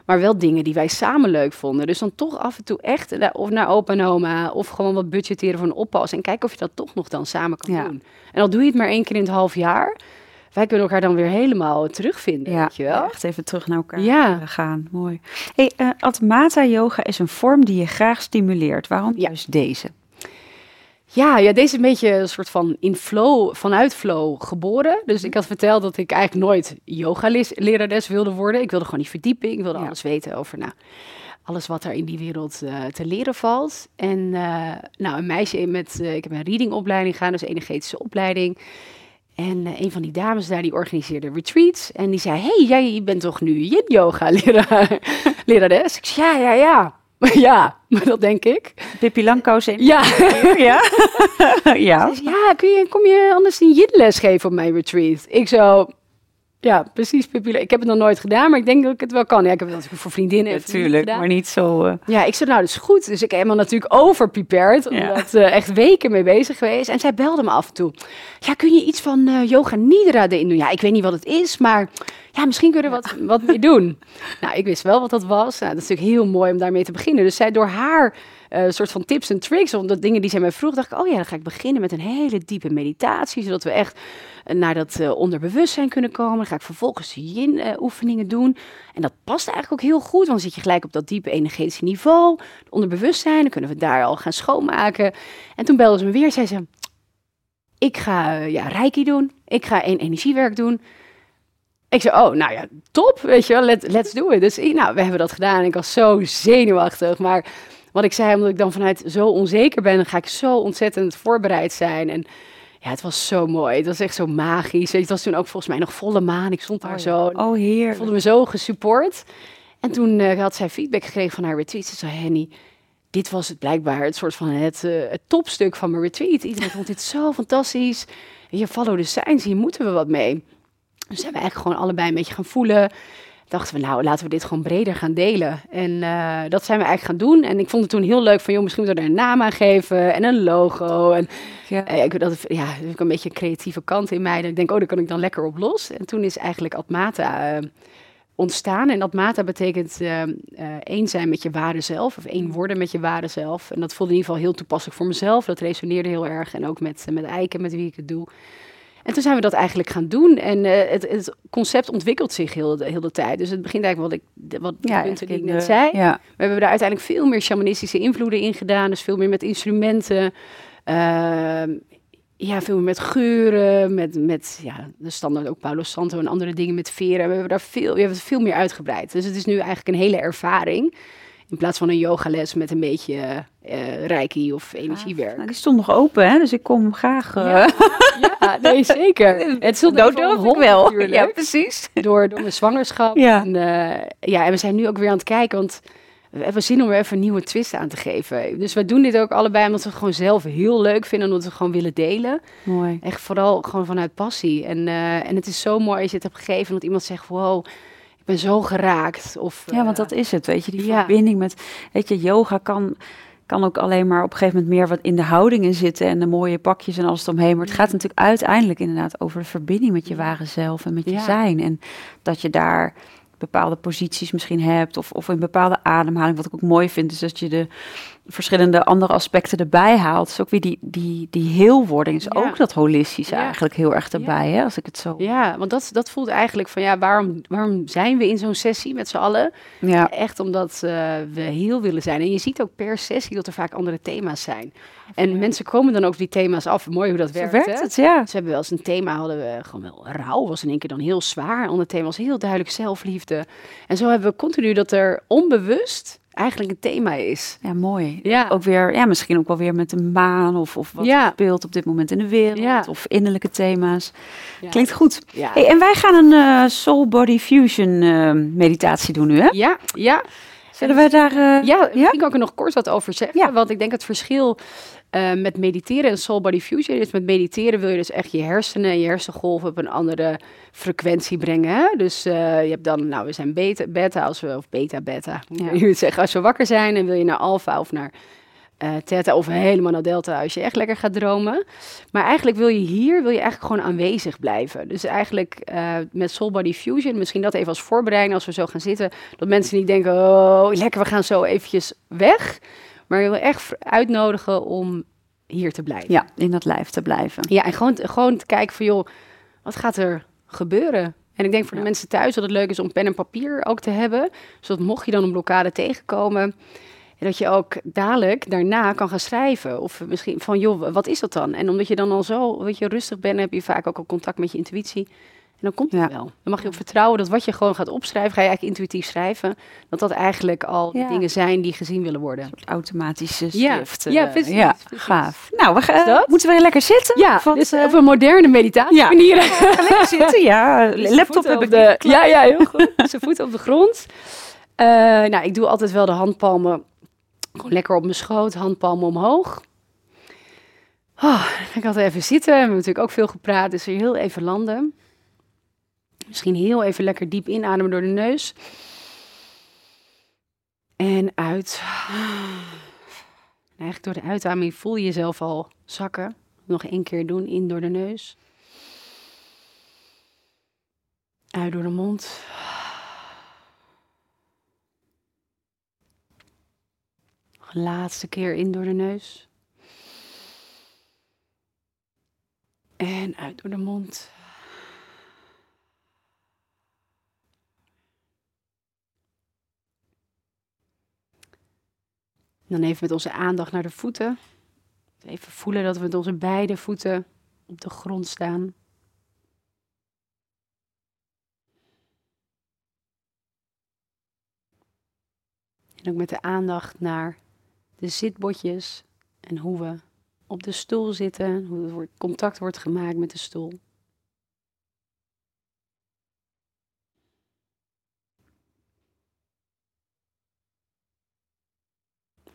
Maar wel dingen die wij samen leuk vonden. Dus dan toch af en toe echt naar- of naar opa en oma, of gewoon wat budgetteren voor een oppas. En kijken of je dat toch nog dan samen kan Ja. doen. En al doe je het maar één keer in het half jaar, wij kunnen elkaar dan weer helemaal terugvinden, Ja, weet je wel? echt even terug naar elkaar Ja. eh, gaan. Mooi. Hey, eh Atmata yoga is een vorm die je graag stimuleert. Waarom Ja. juist deze? Ja, ja, deze is een beetje een soort van in flow, vanuit flow geboren. Dus ik had verteld dat ik eigenlijk nooit yoga-lerares wilde worden. Ik wilde gewoon die verdieping, ik wilde Ja. alles weten over nou, alles wat er in die wereld eh, te leren valt. En nou, een meisje met, ik heb een readingopleiding gedaan, dus energetische opleiding. En eh, een van die dames daar, die organiseerde retreats. En die zei, hey, jij bent toch nu yin-yoga-leraar, lerares? Ik zei, ja, ja, ja. ja, dat denk ik. Pippi Langkous in. Ja. Ja. ja. Zei, ja, kun je, kom je anders een yin-les geven op mijn retreat? Ik zo, ja, precies. Ik heb het nog nooit gedaan, maar ik denk dat ik het wel kan. Ja, ik heb het natuurlijk voor vriendinnen Natuurlijk, maar niet zo... eh, Ja, ik zei, nou, dat is goed. Dus ik heb helemaal natuurlijk overprepared, Ja. omdat eh, echt weken mee bezig geweest. En zij belde me af en toe. Ja, kun je iets van eh, yoga nidra erin doen? Ja, ik weet niet wat het is, maar ja, misschien kun je er wat, wat mee doen. Nou, ik wist wel wat dat was. Nou, dat is natuurlijk heel mooi om daarmee te beginnen. Dus zij door haar eh, soort van tips en tricks, omdat dingen die zij mij vroeg, dacht ik, oh ja, dan ga ik beginnen met een hele diepe meditatie, zodat we echt eh, naar dat eh, onderbewustzijn kunnen komen. Dan ga ik vervolgens yin-oefeningen doen. En dat past eigenlijk ook heel goed, want dan zit je gelijk op dat diepe energetische niveau, onderbewustzijn, dan kunnen we daar al gaan schoonmaken. En toen belde ze me weer, zei ze, ik ga ja, reiki doen, ik ga een energiewerk doen. Ik zei, oh, nou ja, top, weet je wel, let, let's do it. Dus nou, we hebben dat gedaan ik was zo zenuwachtig, maar wat ik zei, omdat ik dan vanuit zo onzeker ben, dan ga ik zo ontzettend voorbereid zijn. En ja, het was zo mooi. Het was echt zo magisch. Het was toen ook volgens mij nog volle maan. Ik stond daar Oh, zo. Oh, Ik heer. voelde me zo gesupport. En toen eh, had zij feedback gekregen van haar retreat. Ze zei, Henny, dit was het blijkbaar het soort van het, eh, het topstuk van mijn retreat. Iedereen vond dit zo fantastisch. Je follow the signs, hier moeten we wat mee. Dus hebben we eigenlijk gewoon allebei een beetje gaan voelen. Dachten we, nou, laten we dit gewoon breder gaan delen. En eh, dat zijn we eigenlijk gaan doen. En ik vond het toen heel leuk van, joh, misschien moeten we er een naam aan geven en een logo. En Ja. ik, dat, ja, dat is ook een beetje een creatieve kant in mij. Dat ik denk, oh, daar kan ik dan lekker op los. En toen is eigenlijk Atmata eh, ontstaan. En Atmata betekent één zijn met je ware zelf. Of één worden met je ware zelf. En dat voelde in ieder geval heel toepasselijk voor mezelf. Dat resoneerde heel erg. En ook met, met Eiken, met wie ik het doe. En toen zijn we dat eigenlijk gaan doen. En eh, het, het concept ontwikkelt zich heel de, heel de tijd. Dus het begint eigenlijk wat ik, de- wat de Ja, punten die ik net de- zei. Ja. We hebben daar uiteindelijk veel meer shamanistische invloeden in gedaan. Dus veel meer met instrumenten. Ehm, ja, veel meer met geuren. Met, met ja, de standaard ook Paulo Santo en andere dingen met veren. We hebben daar veel, we hebben het veel meer uitgebreid. Dus het is nu eigenlijk een hele ervaring. In plaats van een yogales met een beetje eh reiki of energiewerk. Nou, die stond nog open, hè? dus ik kom graag. eh Ja, ja, nee, zeker. Het stond ik hold wel. natuurlijk. Ja, precies. door, door mijn zwangerschap. Ja. En, ja, en we zijn nu ook weer aan het kijken, want we hebben zin om er even een nieuwe twist aan te geven. Dus we doen dit ook allebei omdat we het gewoon zelf heel leuk vinden, omdat we het gewoon willen delen. Mooi. Echt vooral gewoon vanuit passie. En, en het is zo mooi als je het hebt gegeven, dat iemand zegt, wow, ben zo geraakt. Of, Ja, want eh, dat is het, weet je, die ja. verbinding met, weet je, yoga kan, kan ook alleen maar op een gegeven moment meer wat in de houdingen zitten en de mooie pakjes en alles eromheen. Maar het gaat natuurlijk uiteindelijk inderdaad over de verbinding met je ware zelf en met je Ja. zijn. En dat je daar bepaalde posities misschien hebt of, of een bepaalde ademhaling. Wat ik ook mooi vind, is dat je de verschillende andere aspecten erbij haalt. Dus ook weer die, die, die heelwording is Ja. ook dat holistische Ja. eigenlijk heel erg erbij, hè, als ik het zo... Ja, want dat, dat voelt eigenlijk van, ja, waarom, waarom zijn we in zo'n sessie met z'n allen? Ja. Echt omdat eh, we heel willen zijn. En je ziet ook per sessie dat er vaak andere thema's zijn. En mensen komen dan ook die thema's af. Mooi hoe dat werkt. werkt hè? het, ja. Ze hebben wel eens een thema, hadden we gewoon wel rouw, was in één keer dan heel zwaar. Een ander thema was heel duidelijk zelfliefde. En zo hebben we continu dat er onbewust eigenlijk een thema is. Ja, mooi. Ja. Ook weer, ja, misschien ook wel weer met de maan of, of wat Ja. speelt op dit moment in de wereld. Ja. Of innerlijke thema's. Ja. Klinkt goed. Ja. Hey, en wij gaan een eh, Soul Body Fusion eh, meditatie doen nu, hè? ja, ja. Zullen we daar... Uh, ja, ja? ik kan er nog kort wat over zeggen. Ja. Want ik denk het verschil uh, met mediteren en soul body fusion is met mediteren wil je dus echt je hersenen en je hersengolven op een andere frequentie brengen. Hè? Dus uh, je hebt dan, nou we zijn beta, beta als we, of beta, beta, ja. je zeggen. Als we wakker zijn en wil je naar alfa of naar uh, theta of helemaal naar delta als je echt lekker gaat dromen. Maar eigenlijk wil je hier, wil je eigenlijk gewoon aanwezig blijven. Dus eigenlijk uh, met Soul Body Fusion, misschien dat even als voorbereiding als we zo gaan zitten, dat mensen niet denken, oh lekker, we gaan zo eventjes weg. Maar je wil echt uitnodigen om hier te blijven. Ja, in dat lijf te blijven. Ja, en gewoon, gewoon te kijken van, joh, wat gaat er gebeuren? En ik denk voor de mensen thuis dat het leuk is om pen en papier ook te hebben. Zodat mocht je dan een blokkade tegenkomen, dat je ook dadelijk daarna kan gaan schrijven. Of misschien van, joh, wat is dat dan? En omdat je dan al zo weet je, rustig bent, heb je vaak ook al contact met je intuïtie. En dan komt het wel. Dan mag je op vertrouwen dat wat je gewoon gaat opschrijven, ga je eigenlijk intuïtief schrijven. Dat dat eigenlijk al dingen zijn die gezien willen worden. Automatische schrift. Ja, ja, eh, precies, ja gaaf. Nou, we gaan, moeten we lekker zitten? Ja, dus, uh, op een moderne meditatie ja. manier. lekker zitten, ja. Laptop heb ik de, Ja, ja, heel goed. Zijn voeten op de grond. Uh, nou, ik doe altijd wel de handpalmen gewoon lekker op mijn schoot, handpalmen omhoog. Oh, dan ga ik altijd even zitten. We hebben natuurlijk ook veel gepraat, dus heel even landen. Misschien heel even lekker diep inademen door de neus. En uit. En eigenlijk door de uitademing voel je jezelf al zakken. Nog één keer doen, in door de neus. Uit door de mond. laatste keer in door de neus. En uit door de mond. Dan even met onze aandacht naar de voeten. Even voelen dat we met onze beide voeten op de grond staan. En ook met de aandacht naar de zitbotjes en hoe we op de stoel zitten, hoe er contact wordt gemaakt met de stoel.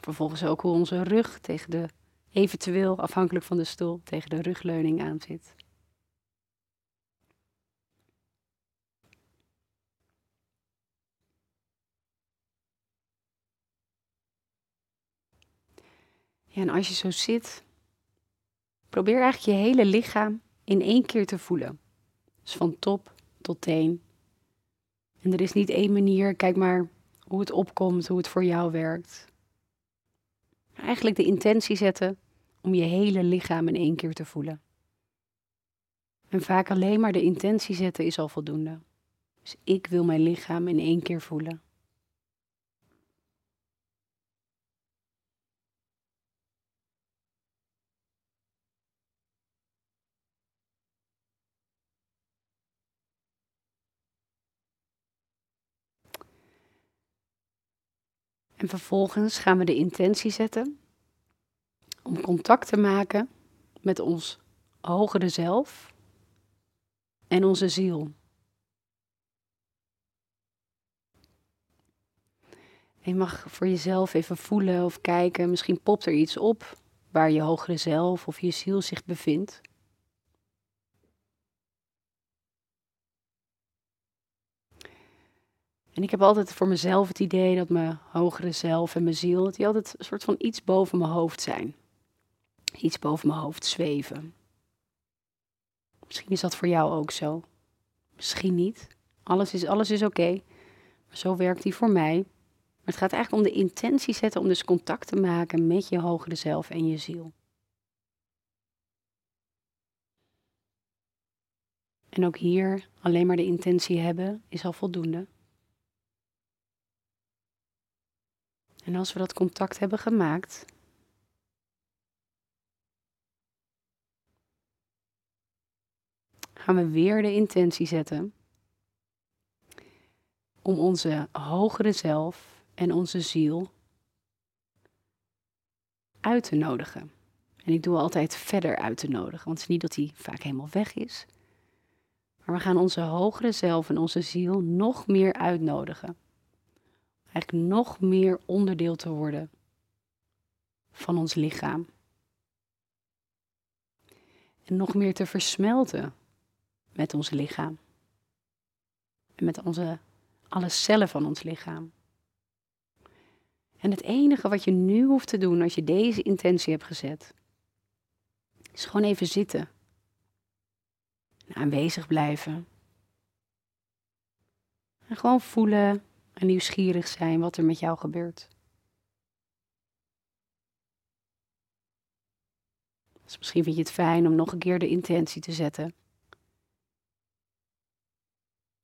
Vervolgens ook hoe onze rug tegen de, eventueel afhankelijk van de stoel, tegen de rugleuning aan zit. Ja, en als je zo zit, probeer eigenlijk je hele lichaam in één keer te voelen. Dus van top tot teen. En er is niet één manier, kijk maar hoe het opkomt, hoe het voor jou werkt. Eigenlijk de intentie zetten om je hele lichaam in één keer te voelen. En vaak alleen maar de intentie zetten is al voldoende. Dus ik wil mijn lichaam in één keer voelen. En vervolgens gaan we de intentie zetten om contact te maken met ons hogere zelf en onze ziel. je mag voor jezelf even voelen of kijken, misschien popt er iets op waar je hogere zelf of je ziel zich bevindt. En ik heb altijd voor mezelf het idee dat mijn hogere zelf en mijn ziel, dat die altijd een soort van iets boven mijn hoofd zijn. Iets boven mijn hoofd zweven. Misschien is dat voor jou ook zo. Misschien niet. Alles is, alles is oké. Zo werkt die voor mij. Maar het gaat eigenlijk om de intentie zetten om dus contact te maken met je hogere zelf en je ziel. En ook hier alleen maar de intentie hebben is al voldoende. En als we dat contact hebben gemaakt, gaan we weer de intentie zetten om onze hogere zelf en onze ziel uit te nodigen. En ik doe altijd verder uit te nodigen, want het is niet dat hij vaak helemaal weg is. Maar we gaan onze hogere zelf en onze ziel nog meer uitnodigen eigenlijk nog meer onderdeel te worden van ons lichaam. En nog meer te versmelten met ons lichaam. En met onze, alle cellen van ons lichaam. En het enige wat je nu hoeft te doen als je deze intentie hebt gezet, is gewoon even zitten. En aanwezig blijven. En gewoon voelen en nieuwsgierig zijn wat er met jou gebeurt. Dus misschien vind je het fijn om nog een keer de intentie te zetten.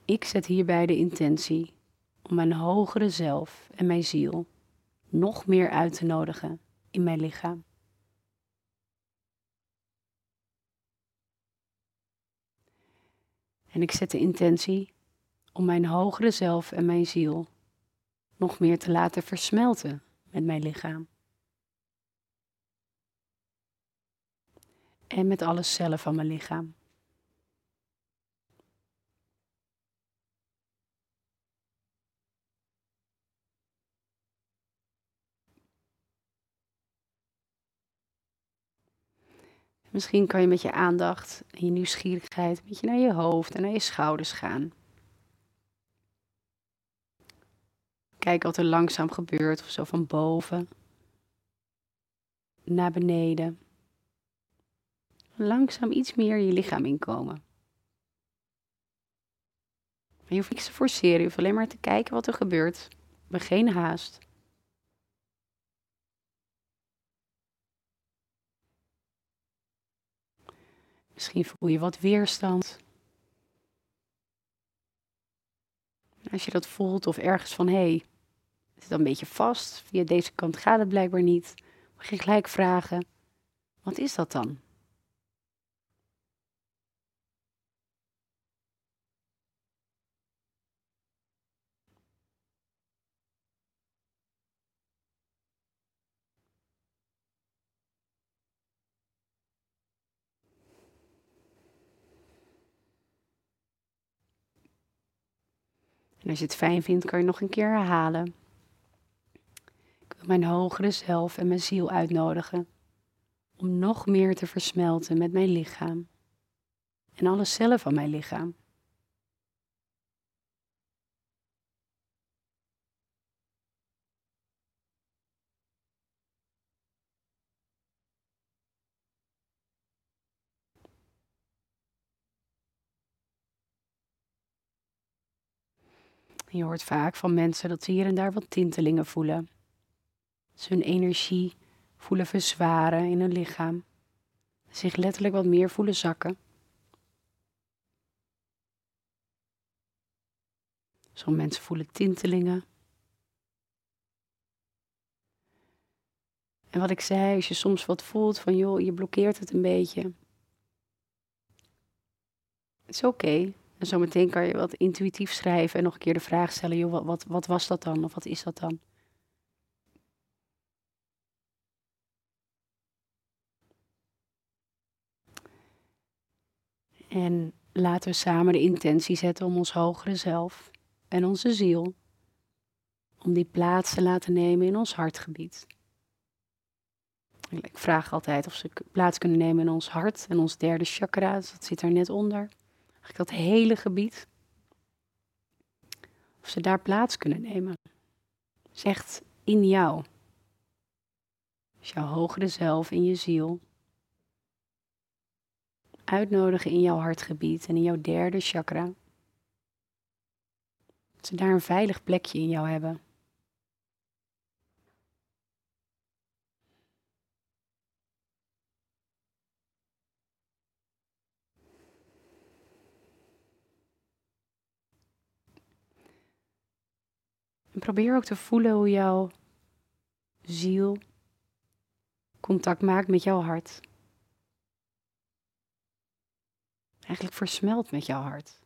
Ik zet hierbij de intentie om mijn hogere zelf en mijn ziel nog meer uit te nodigen in mijn lichaam. En ik zet de intentie om mijn hogere zelf en mijn ziel nog meer te laten versmelten met mijn lichaam. En met alle cellen van mijn lichaam. Misschien kan je met je aandacht en je nieuwsgierigheid een beetje naar je hoofd en naar je schouders gaan. Kijk wat er langzaam gebeurt, of zo van boven naar beneden. Langzaam iets meer je lichaam inkomen. je hoeft niks te forceren, je hoeft alleen maar te kijken wat er gebeurt. We geen haast. Misschien voel je wat weerstand. Als je dat voelt of ergens van hé, hey, zit een beetje vast, via deze kant gaat het blijkbaar niet, mag je gelijk vragen: wat is dat dan? En als je het fijn vindt, kan je nog een keer herhalen. Mijn hogere zelf en mijn ziel uitnodigen om nog meer te versmelten met mijn lichaam en alle cellen van mijn lichaam. Je hoort vaak van mensen dat ze hier en daar wat tintelingen voelen. Ze energie voelen verzwaren in hun lichaam. Zich letterlijk wat meer voelen zakken. Sommige mensen voelen tintelingen. En wat ik zei, als je soms wat voelt van joh, je blokkeert het een beetje. Het is oké. En zometeen kan je wat intuïtief schrijven en nog een keer de vraag stellen: joh, wat, wat, wat was dat dan? Of wat is dat dan? En laten we samen de intentie zetten om ons hogere zelf en onze ziel, om die plaats te laten nemen in ons hartgebied. Ik vraag altijd of ze plaats kunnen nemen in ons hart en ons derde chakra, dus dat zit daar net onder. Eigenlijk dat hele gebied. Of ze daar plaats kunnen nemen. Zegt in jou. Dus jouw hogere zelf, in je ziel. Uitnodigen in jouw hartgebied en in jouw derde chakra. Dat ze daar een veilig plekje in jou hebben. En probeer ook te voelen hoe jouw ziel contact maakt met jouw hart. Eigenlijk versmelt met jouw hart.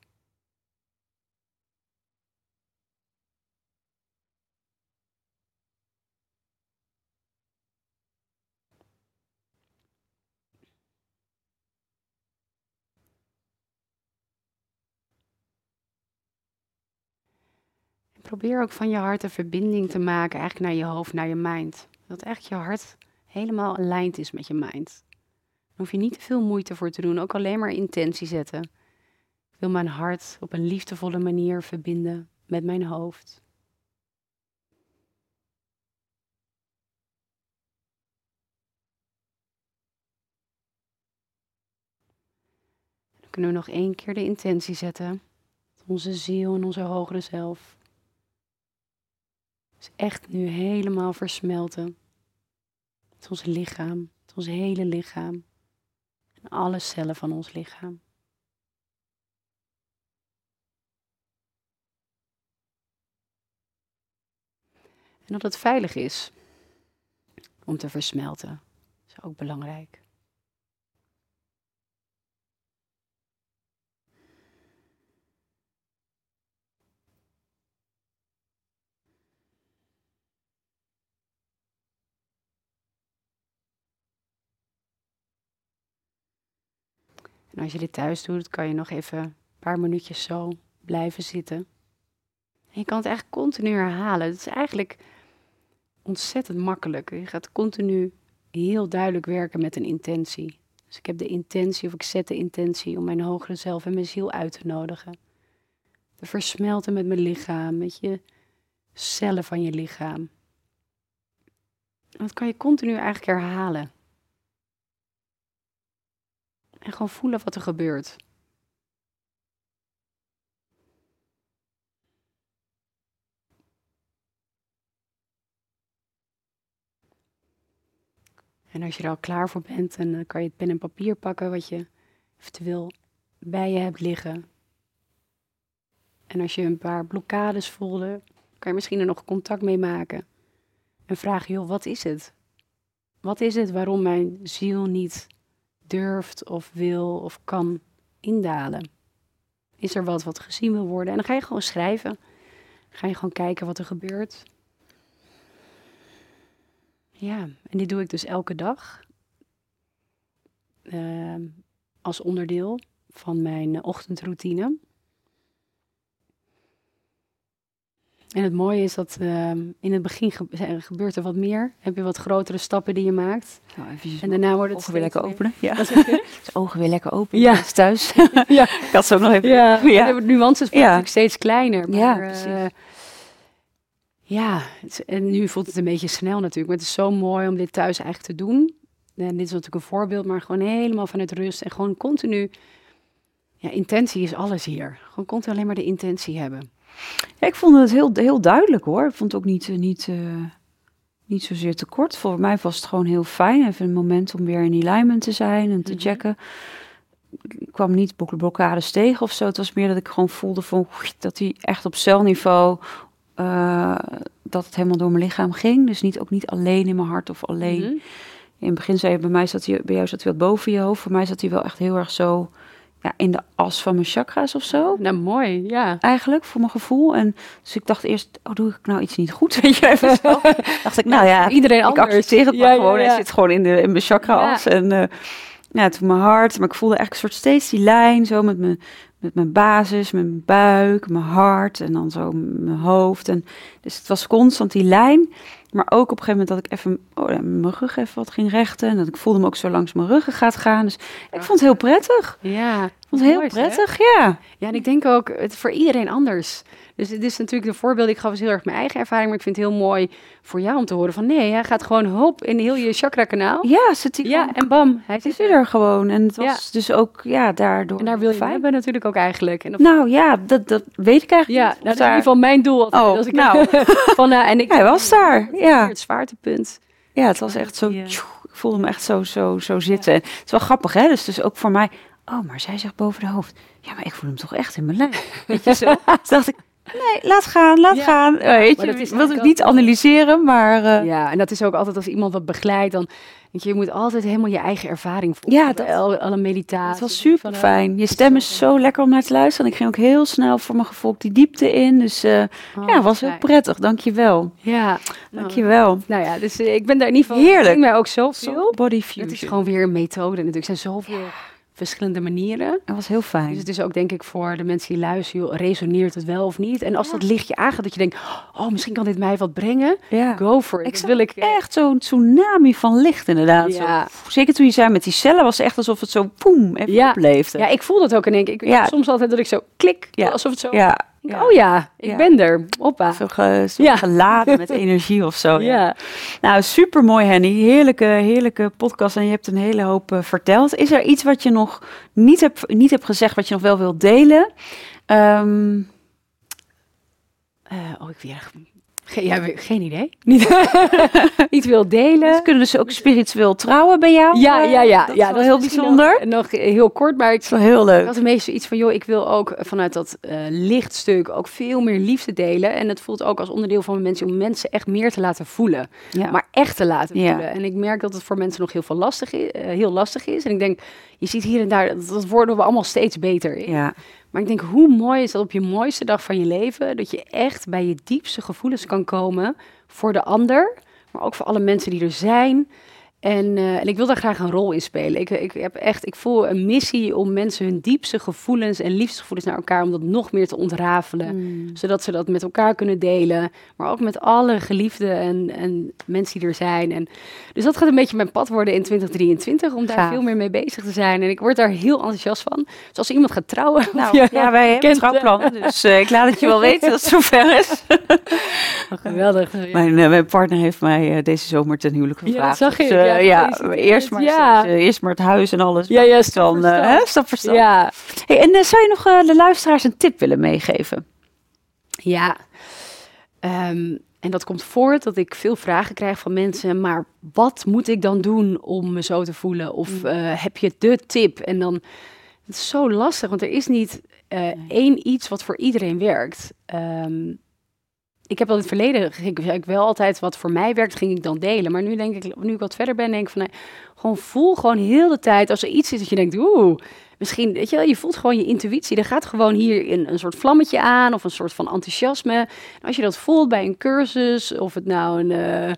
probeer ook van je hart een verbinding te maken, eigenlijk naar je hoofd, naar je mind. Dat eigenlijk je hart helemaal aligned is met je mind. Hoef je niet te veel moeite voor te doen, ook alleen maar intentie zetten. Ik wil mijn hart op een liefdevolle manier verbinden met mijn hoofd. Dan kunnen we nog één keer de intentie zetten. Onze ziel en onze hogere zelf. Is echt nu helemaal versmelten. Met ons lichaam, met ons hele lichaam. Alle cellen van ons lichaam. En dat het veilig is om te versmelten. is ook belangrijk. Als je dit thuis doet, kan je nog even een paar minuutjes zo blijven zitten. En je kan het eigenlijk continu herhalen. Het is eigenlijk ontzettend makkelijk. Je gaat continu heel duidelijk werken met een intentie. Dus ik heb de intentie, of ik zet de intentie om mijn hogere zelf en mijn ziel uit te nodigen. Te versmelten met mijn lichaam, met je cellen van je lichaam. dat kan je continu eigenlijk herhalen. En gewoon voelen wat er gebeurt. En als je er al klaar voor bent, dan kan je het pen en papier pakken wat je eventueel bij je hebt liggen. En als je een paar blokkades voelde, kan je misschien er nog contact mee maken. En vraag, joh, wat is het? Wat is het waarom mijn ziel niet durft of wil of kan indalen? Is er wat wat gezien wil worden? En dan ga je gewoon schrijven. Ga je gewoon kijken wat er gebeurt. Ja, en dit doe ik dus elke dag. Uh, als onderdeel van mijn ochtendroutine. En het mooie is dat uh, in het begin gebeurt er wat meer. Heb je wat grotere stappen die je maakt. Nou, even en daarna wordt het ogen weer lekker meer. openen. Ja. De ogen weer lekker open. Ja. Ja. thuis. ja, ik had zo nog even. ja. Ja. De nuances worden Ja. natuurlijk steeds kleiner. Maar, Ja, eh, ja, het is- en nu voelt het een beetje snel natuurlijk. Maar het is zo mooi om dit thuis eigenlijk te doen. En dit is natuurlijk een voorbeeld, maar gewoon helemaal vanuit rust. En gewoon continu... Ja, intentie is alles hier. Gewoon continu alleen maar de intentie hebben. Ja, ik vond het heel, heel duidelijk hoor. Ik vond het ook niet, eh, niet, eh, niet zozeer te kort. Voor mij was het gewoon heel fijn. Even een moment om weer in alignment te zijn en te Mhm. checken. Ik kwam niet blok- blokkades tegen of zo. Het was meer dat ik gewoon voelde van, dat hij echt op celniveau... eh, dat het helemaal door mijn lichaam ging. Dus niet, ook niet alleen in mijn hart of alleen... Mhm. In het begin zei je, bij mij zat hij, bij jou zat hij wat boven je hoofd. Voor mij zat hij wel echt heel erg zo ja, in de as van mijn chakra's of zo. Nou, mooi, ja. Eigenlijk, voor mijn gevoel. En dus ik dacht eerst, oh, doe ik nou iets niet goed? Weet je, even zo. dacht ik, nou ja, Iedereen ik anders. accepteer het Ja, maar ja, gewoon. ja. Hij zit gewoon in, de, in mijn chakra-as. En eh, ja, toen mijn hart. Maar ik voelde echt een soort steeds die lijn zo met mijn, met mijn basis, mijn buik, mijn hart en dan zo mijn hoofd. En, dus het was constant die lijn. Maar ook op een gegeven moment dat ik even oh, mijn rug even wat ging rechten. En dat ik voelde me ook zo langs mijn ruggen gaat gaan. Dus ik vond het heel prettig. Ja, Ik vond het heel Mooi, hè? prettig, ja. Ja, en ik denk ook, het voor iedereen anders. Dus het is natuurlijk de voorbeeld, ik gaf dus heel erg mijn eigen ervaring, maar ik vind het heel mooi voor jou om te horen van nee, hij gaat gewoon hop in heel je chakra-kanaal. Ja, Ja, en bam, hij zit er gewoon. En het was dus ook, ja, daardoor. En daar wil je fijn. hebben natuurlijk ook eigenlijk. En of- Nou ja, dat, dat weet ik eigenlijk ja, niet. nou, dat is in ieder geval mijn doel. altijd. Oh, Als ik, nou. van, eh, en ik, Hij was daar, ja. Het zwaartepunt. Ja, het was echt zo, Ja. tjoe, ik voelde me echt zo, zo, zo zitten. Het is wel grappig, hè? Dus, dus ook voor mij, oh, maar zij zegt boven de hoofd. Ja, maar ik voel hem toch echt in mijn lijf. Weet je zo? Dus dacht ik, nee, laat gaan, laat Ja. gaan. Eh, Weet je, dat ik eigenlijk niet analyseren, maar eh, Ja, en dat is ook altijd als iemand wat begeleidt, dan weet je, je moet altijd helemaal je eigen ervaring voelen. Ja, dat- Al- alle meditatie. het was super fijn. Je stem is zo lekker om naar te luisteren. Ik ging ook heel snel voor mijn gevoel die diepte in. Dus eh, oh, ja, het was heel fijn. prettig. Dankjewel. Ja, Dankjewel. Nou ja, dus ik ben daar in ieder geval. Heerlijk. Ik mij ook zoveel. Body Het fusion. is gewoon weer een methode natuurlijk. Er zijn zoveel verschillende manieren. Dat was heel fijn. Dus het is ook denk ik voor de mensen die luisteren, joh, resoneert het wel of niet? En als dat lichtje aangaat, dat je denkt, oh, misschien kan dit mij wat brengen. ja. Go for it. Ik wil ik eh, echt zo'n tsunami van licht inderdaad. Ja. Zo, zeker toen je zei met die cellen was het echt alsof het zo poem even Ja. opleefde. Ja, ik voel dat ook in één keer. Ik Ja. soms altijd dat ik zo klik, Ja. alsof het zo... ja. Ja. Oh ja, ik Ja. ben er. Hoppa. Zo, ge- zo Ja. geladen met energie of zo. Ja. Nou, super mooi, Henny. Heerlijke, heerlijke podcast. En je hebt een hele hoop eh, verteld. Is er iets wat je nog niet hebt, niet hebt gezegd, wat je nog wel wilt delen? Ehm, Eh, oh, ik weer. Ge ja, geen idee. Niet, niet wil delen. ze kunnen dus ook spiritueel trouwen bij jou? Ja, ja, ja. Dat ja is wel heel bijzonder. Nog, nog heel kort, maar ik Dat is wel heel Ik leuk. had een beetje zoiets van, joh, ik wil ook vanuit dat eh, lichtstuk ook veel meer liefde delen. En het voelt ook als onderdeel van mijn mensen om mensen echt meer te laten voelen. Ja. Maar echt te laten Ja. voelen. En ik merk dat het voor mensen nog heel, veel lastig is, eh, heel lastig is. En ik denk, je ziet hier en daar, dat, dat worden we allemaal steeds beter in. ja. Maar ik denk, hoe mooi is dat op je mooiste dag van je leven, dat je echt bij je diepste gevoelens kan komen voor de ander, maar ook voor alle mensen die er zijn. En, eh, en ik wil daar graag een rol in spelen. Ik, ik, heb echt, ik voel een missie om mensen hun diepste gevoelens en liefdesgevoelens naar elkaar, om dat nog meer te ontrafelen. Mm. Zodat ze dat met elkaar kunnen delen, maar ook met alle geliefden en, en mensen die er zijn. En, dus dat gaat een beetje mijn pad worden in 2023, om daar Gaaf. veel meer mee bezig te zijn. En ik word daar heel enthousiast van. Dus als iemand gaat trouwen, Nou, je- ja, wij hebben kent, trouwplannen, dus eh, ik laat het je wel weten dat het zover is. Geweldig. Mijn, eh, mijn partner heeft mij eh, deze zomer ten huwelijk Ja, dat gevraagd. zag Dus, ik. eh, Ja, ja, eerst, maar, Ja. eh, eerst maar het huis en alles. Ja, ja, dan, eh, hè, stap voor stap. Ja, Hey, en eh, zou je nog eh, de luisteraars een tip willen meegeven? ja. Ehm, en dat komt voort dat ik veel vragen krijg van mensen. Maar wat moet ik dan doen om me zo te voelen? Of Mm. eh, heb je de tip? En dan het is zo lastig, want er is niet eh, één iets wat voor iedereen werkt. Ehm, ik heb al in het verleden ging ik, ik wel altijd wat voor mij werkt, ging ik dan delen. Maar nu denk ik, nu ik wat verder ben, denk ik van nee, gewoon voel gewoon heel de tijd als er iets is dat je denkt, oeh, misschien, weet je wel, je voelt gewoon je intuïtie. Er gaat gewoon hier een, een soort vlammetje aan of een soort van enthousiasme. En als je dat voelt bij een cursus, of het nou een, eh,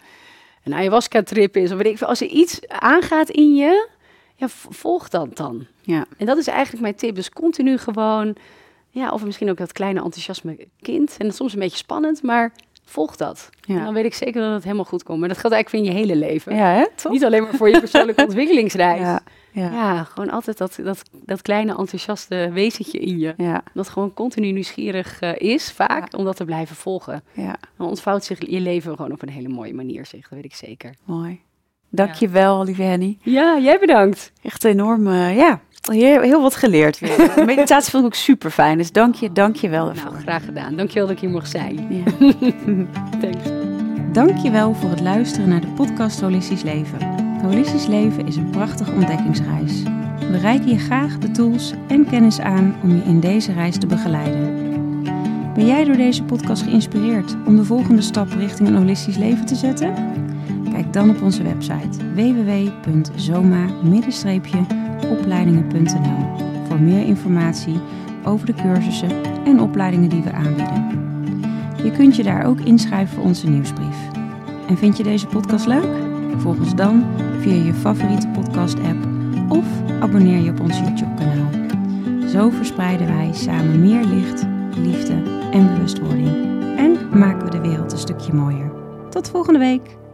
een ayahuasca-trip is, of weet ik veel, als er iets aangaat in je, ja, volg dat dan. Ja. En dat is eigenlijk mijn tip. Dus continu gewoon, ja, of misschien ook dat kleine enthousiasme kind. En dat is soms een beetje spannend, maar volg dat. Ja. dan weet ik zeker dat het helemaal goed komt. Maar dat geldt eigenlijk in je hele leven. ja, hè? Toch? Niet alleen maar voor je persoonlijke ontwikkelingsreis. Ja, Ja. ja, gewoon altijd dat, dat, dat kleine enthousiaste wezentje in je. Dat gewoon continu nieuwsgierig eh, is, vaak, om dat te blijven volgen. ja, Dan ontvouwt zich je leven gewoon op een hele mooie manier, zeg. Dat weet ik zeker. mooi. Dank je wel, lieve Henny. Ja, jij bedankt. Echt enorm, eh, ja, heel, heel wat geleerd weer. De meditatie vond ik ook super fijn, dus dank je, dank je wel. Nou, graag gedaan. Dankjewel dat ik hier mocht zijn. Ja. Thanks. Dankjewel voor het luisteren naar de podcast Holistisch Leven. Holistisch Leven is een prachtige ontdekkingsreis. We reiken je graag de tools en kennis aan om je in deze reis te begeleiden. Ben jij door deze podcast geïnspireerd om de volgende stap richting een holistisch leven te zetten? Kijk dan op onze website www.zoma-opleidingen.nl voor meer informatie over de cursussen en opleidingen die we aanbieden. Je kunt je daar ook inschrijven voor onze nieuwsbrief. En vind je deze podcast leuk? Volg ons dan via je favoriete podcast-app of abonneer je op ons YouTube-kanaal. Zo verspreiden wij samen meer licht, liefde en bewustwording. En maken we de wereld een stukje mooier. Tot volgende week!